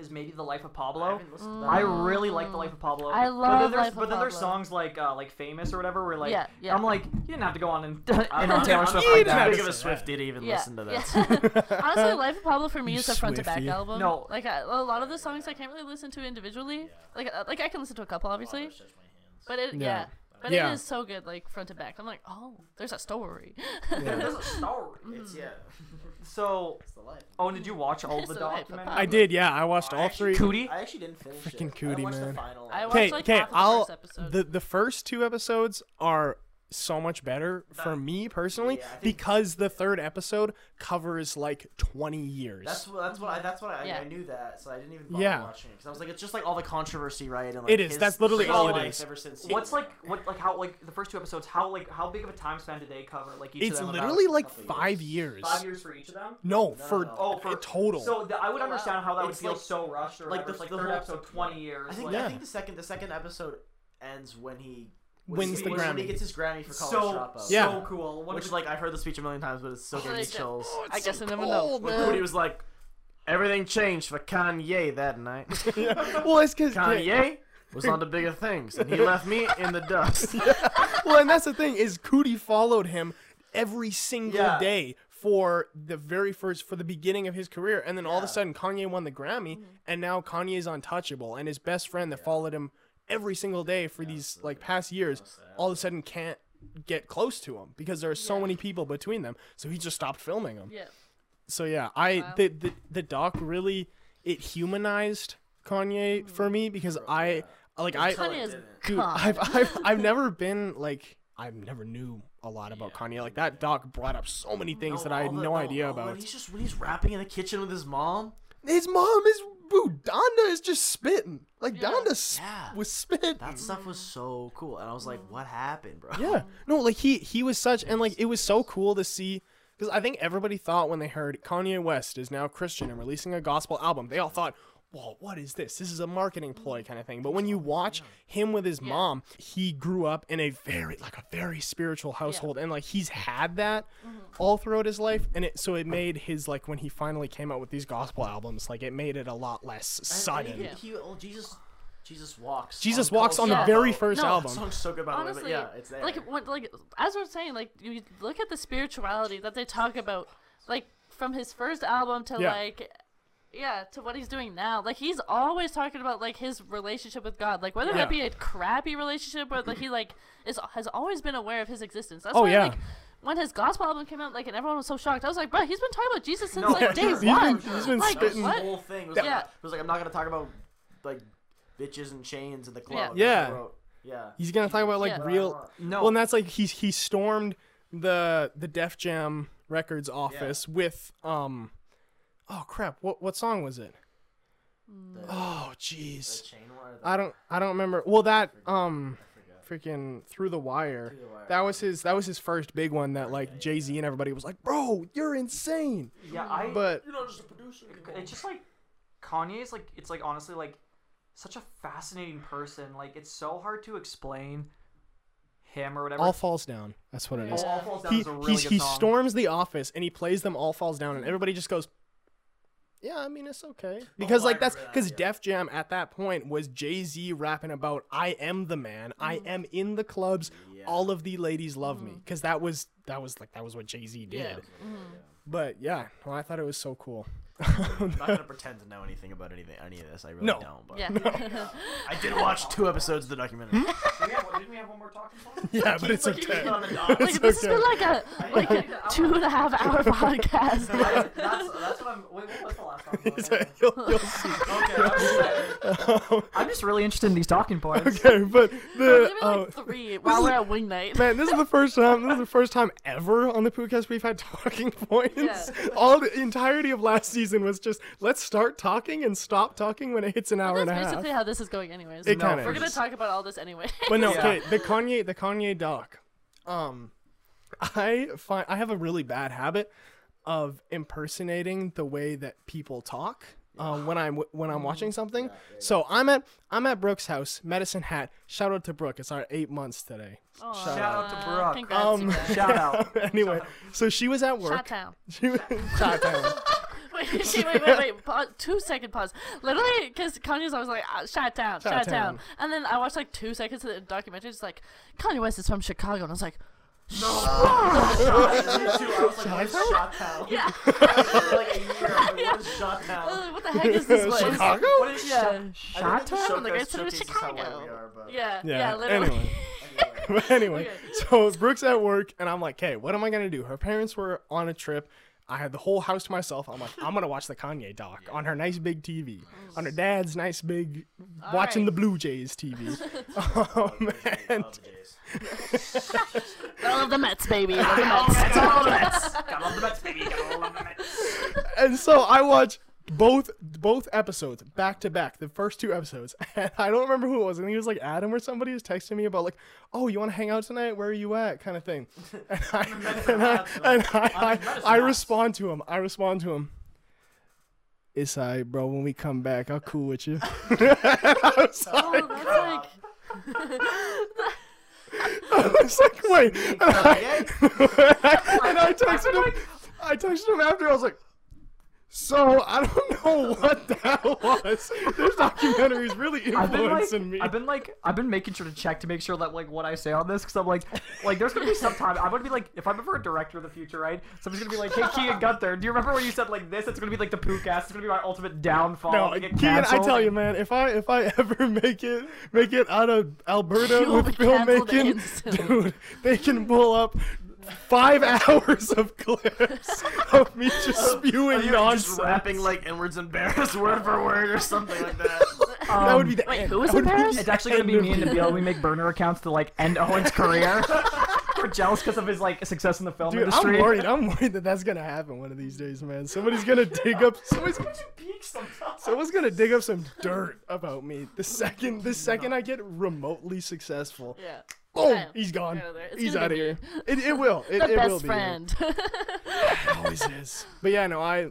is maybe The Life of Pablo. haven't listened to that. I really like The Life of Pablo. I but love then there's, Life of But then there's Pablo. songs like uh, like Famous or whatever where like Yeah, yeah. I'm like you didn't have to go on and I'm and not, on Taylor I'm Swift not like that that. big of a It's- Swiftie to even yeah, listen to this. yeah. Honestly, Life of Pablo for me is a front to back album. No. like I, a lot of the songs I can't really listen to individually. Like uh, like I can listen to a couple obviously, but it yeah. Yeah. But Yeah. it is so good, like front to back. I'm like, oh, there's a story. There's a story. It's mm-hmm. yeah, So it's the oh, and did you watch all the the documentaries? I did, yeah. I watched I all actually- three. Coodie? I actually didn't finish it. Freaking I Coodie, watched man. The final I watched, Okay, like, okay. half of the I'll first episode. the the first two episodes are so much better for me personally yeah, think- because the third episode covers like 20 years. That's what. That's what. I, that's what I, Yeah. I knew that, so I didn't even bother Yeah. watching it because I was like, it's just like all the controversy, right? And like It is, his- that's literally his all it life is. Ever since What's was like what like how like the first two episodes? How like how big of a time span did they cover? Like each it's of them literally like five years. five years for each of them. No, No, for no. Oh, for a total. So the, I would understand how that would feel like- so rushed or like whatever. the- It's like the third whole- episode, twenty years. I think. like, Yeah. I think the second the second episode ends when he Wins the when, When he Grammy. gets his Grammy for College so Dropout. Yeah. so cool. What Which if like I've heard the speech a million times, but it's still oh, giving me Like, chills. I guess I never know. When Coodie was like, everything changed for Kanye that night. well, it's because Kanye was on to bigger things, and he left me in the dust. well, and that's the thing is Coodie followed him every single Yeah. day for the very first for the beginning of his career, and then all of a sudden Kanye won the Grammy, mm-hmm. and now Kanye is untouchable, and his best friend that followed him every single day for these like past years, all of a sudden can't get close to him because there are so many people between them, so he just stopped filming them. yeah. So yeah, I Wow. the, the the doc really it humanized Kanye mm-hmm. for me because I like I Kanye is dude, I've, I've I've never been like I've never knew a lot about Kanye. Like that doc brought up so many things that I had all the- no idea oh, about. When he's just when he's rapping in the kitchen with his mom. His mom is boo. Donda is just spitting. Like Yeah. Donda s- Yeah. was spitting. That stuff was so cool, and I was like, "What happened, bro?" Yeah. No, like he he was such and like it was so cool to see because I think everybody thought when they heard Kanye West is now Christian and releasing a gospel album, they all thought, "Well, what is this? This is a marketing ploy mm. kind of thing." But when you oh, watch him with his mom, he grew up in a very like a very spiritual household and like he's had that mm-hmm. all throughout his life and it so it mm. made his like when he finally came out with these gospel albums, like it made it a lot less And- sudden. and he, he, oh, Jesus, Jesus walks. Jesus on walks on the Yeah. very first No, album. That song's so good, by the way. Honestly, But yeah, it's there. like what, like as we're saying, like you look at the spirituality that they talk about, like from his first album to Yeah. like, yeah, to what he's doing now. Like he's always talking about like his relationship with God, like whether Yeah. that be a crappy relationship or like he like is has always been aware of his existence. That's Oh, why yeah. like when his gospel album came out, like and everyone was so shocked. I was like, bro, he's been talking about Jesus since No, like for day. He's one. been- he's been like, That was spitting- his what? whole thing. Was Yeah. like, it was like, I'm not gonna talk about like bitches and chains in the club. Yeah. That's what I wrote. Yeah. He's gonna talk about like Yeah. real No. Well, and that's like he's he stormed the the Def Jam Records office with um, oh crap, what what song was it? Mm. Oh The jeez, chain war. the- I don't I don't remember. Well, that um, freaking Through the Wire. Through the Wire. That was his that was his first big one that like Jay Z and everybody was like, bro, you're insane. yeah, I. But You're not just a producer. anymore. it's just like Kanye's like it's like honestly like such a fascinating person. Like it's so hard to explain him or whatever. all falls down. That's what it is. Oh. All Falls Down He is a really he's, good he song. storms the office and he plays them all falls down and everybody just goes. Yeah, I mean it's okay because Oh, like that's remember that, because yeah. Def Jam at that point was Jay Z rapping about I am the man, I mm-hmm. am in the clubs, Yeah. all of the ladies love me mm-hmm. because that was that was like that was what Jay Z did. Yeah. But yeah, well, I thought it was so cool. I'm not gonna pretend to know anything about anything, any of this. I really No. don't. But Yeah. I did watch two episodes of the documentary. Did we have, didn't we have one more talking point? yeah, but it's Looking okay. on the dot. like It's this has been like a like a two and a half hour podcast. That's, that's what I'm. Wait, what was the last talking point? So you'll, you'll see. Okay, I'm, I'm just really interested in these talking points. okay, but We're the giving uh, like three while we're at wing night. man, this is the first time. This is the first time ever on the podcast we've had talking points. Yeah. All the entirety of last season was just let's start talking and stop talking when it hits an hour That's and a half. That's basically how this is going, anyways. It No, kind of We're gonna talk about all this anyway. But no, Yeah. the Kanye, the Kanye doc. Um, I find I have a really bad habit of impersonating the way that people talk. Um, when I'm when I'm watching something, so I'm at I'm at Brooke's house, Medicine Hat. Shout out to Brooke. It's our eight months today. Aw, Shout out to Brooke. Congrats, Um, you guys. Shout out. anyway, so she was at work. Shot town. She was Shot town. Wait, wait, wait, wait, wait. Pause, two second pause. Literally, because Kanye's always like, ah, shot down, shot, Shot down. down. And then I watched like two seconds of the documentary. It's like, Kanye West is from Chicago. And I was like, I was like, what is shot town? yeah. For like a year. I'm like, what is shot town? what the heck is this? What is- Chicago? What is Yeah. shot town? town? Like, I said it was showcases how white Chicago. are, but Yeah, yeah, Yeah. literally. anyway. But anyway, Okay. so Brooke's at work, and I'm like, "Hey, what am I gonna do?" Her parents were on a trip. I had the whole house to myself. I'm like, I'm gonna watch the Kanye doc on her nice big TV, on her dad's nice big, watching right. the Blue Jays TV. um, and love Jays. I love the Mets, baby. I love the Mets. All the Mets. Gotta love the Mets, baby. Gotta love the Mets. and so I watch both both episodes back to back, the first two episodes. And I don't remember who it was. I think it was like Adam or somebody was texting me about like, "Oh, you want to hang out tonight? Where are you at?" kind of thing. And I and I, and I, I, I respond to him. I respond to him. It's alright, bro. When we come back, I'll cool with you. I was Oh, like, that's like. I was like, wait. And I, and I texted him. I texted him after. I was like, so I don't know what that was. This documentary is really I've been like, me. I've been like, I've been making sure to check to make sure that like what I say on this, because I'm like, like there's gonna be some time I'm gonna be like, if I'm ever a director of the future, right? Somebody's gonna be like, hey Keegon Guenther, do you remember when you said like this? It's gonna be like the Poocast. It's gonna be my ultimate downfall. no, to get Keegon, I tell you, man, if I if I ever make it make it out of Alberta You will with filmmaking, dude, they can pull up five hours of clips of me just spewing You're nonsense. just rapping like inwards embarrassed word for word or something like that. that would be the Wait, end. who was That would be embarrassed? It's actually gonna be me and it. Nabil. We make burner accounts to like end Owen's career. We're jealous because of his like success in the film Dude, industry. I'm worried. I'm worried that that's gonna happen one of these days, man. Somebody's gonna dig up. Somebody's, gonna peek sometimes. someone's gonna dig up some dirt about me. The second, the second I get remotely successful, Yeah. Oh, boom, Bam. he's gone. Out of there. It's He's out of here. It, it will. It, The it will be. best friend. It always is. But yeah, no, I.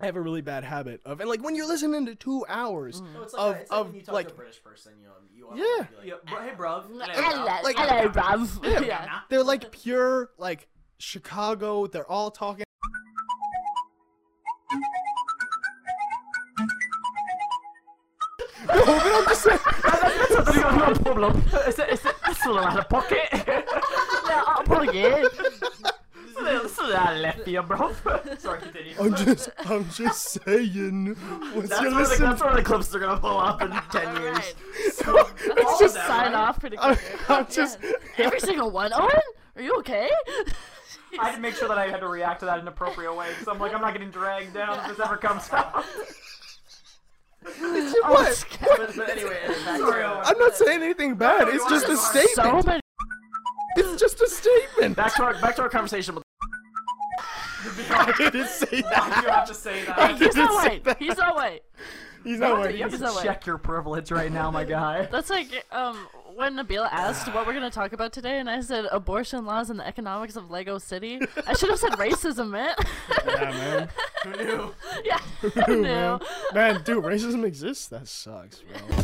I have a really bad habit of, and like when you're listening to two hours mm. No, it's of, like, it's like of when you talk like, to a British person, you know, you Yeah. automatically Yeah, like, bro, hey, bruv. hello, Like- hello, bruv. Yeah. they're like pure like Chicago. They're all talking. No, but I'm just saying. no problem. Is it, is it, it's a little out of pocket. Yeah, I'll probably get it. It's a little, it's a little left here, bro. Sorry, continue. I'm just, I'm just saying. Once That's you where, the, listen, that's where the clips are gonna pull up in ten years. Alright. it's just, Sign off pretty I'm, quick. I'm just, Every single one. Owen, are you okay? I had to make sure that I had to react to that in an appropriate way because I'm like, I'm not getting dragged down if this ever comes out. What? But, but anyway, Sorry, I'm not saying anything bad. It's just a So statement. many. It's just a statement. Back to our back to our conversation with I didn't say you have to say Hey, he's didn't not white. He's not white. He's not You waiting. have to not white. check your privilege right now, my guy. That's like um when Nabila asked what we're gonna talk about today, and I said abortion laws and the economics of Lego City. I should have said racism, man. Yeah, man. who knew? yeah. Ooh, No. man. Man, dude, racism exists. That sucks, bro.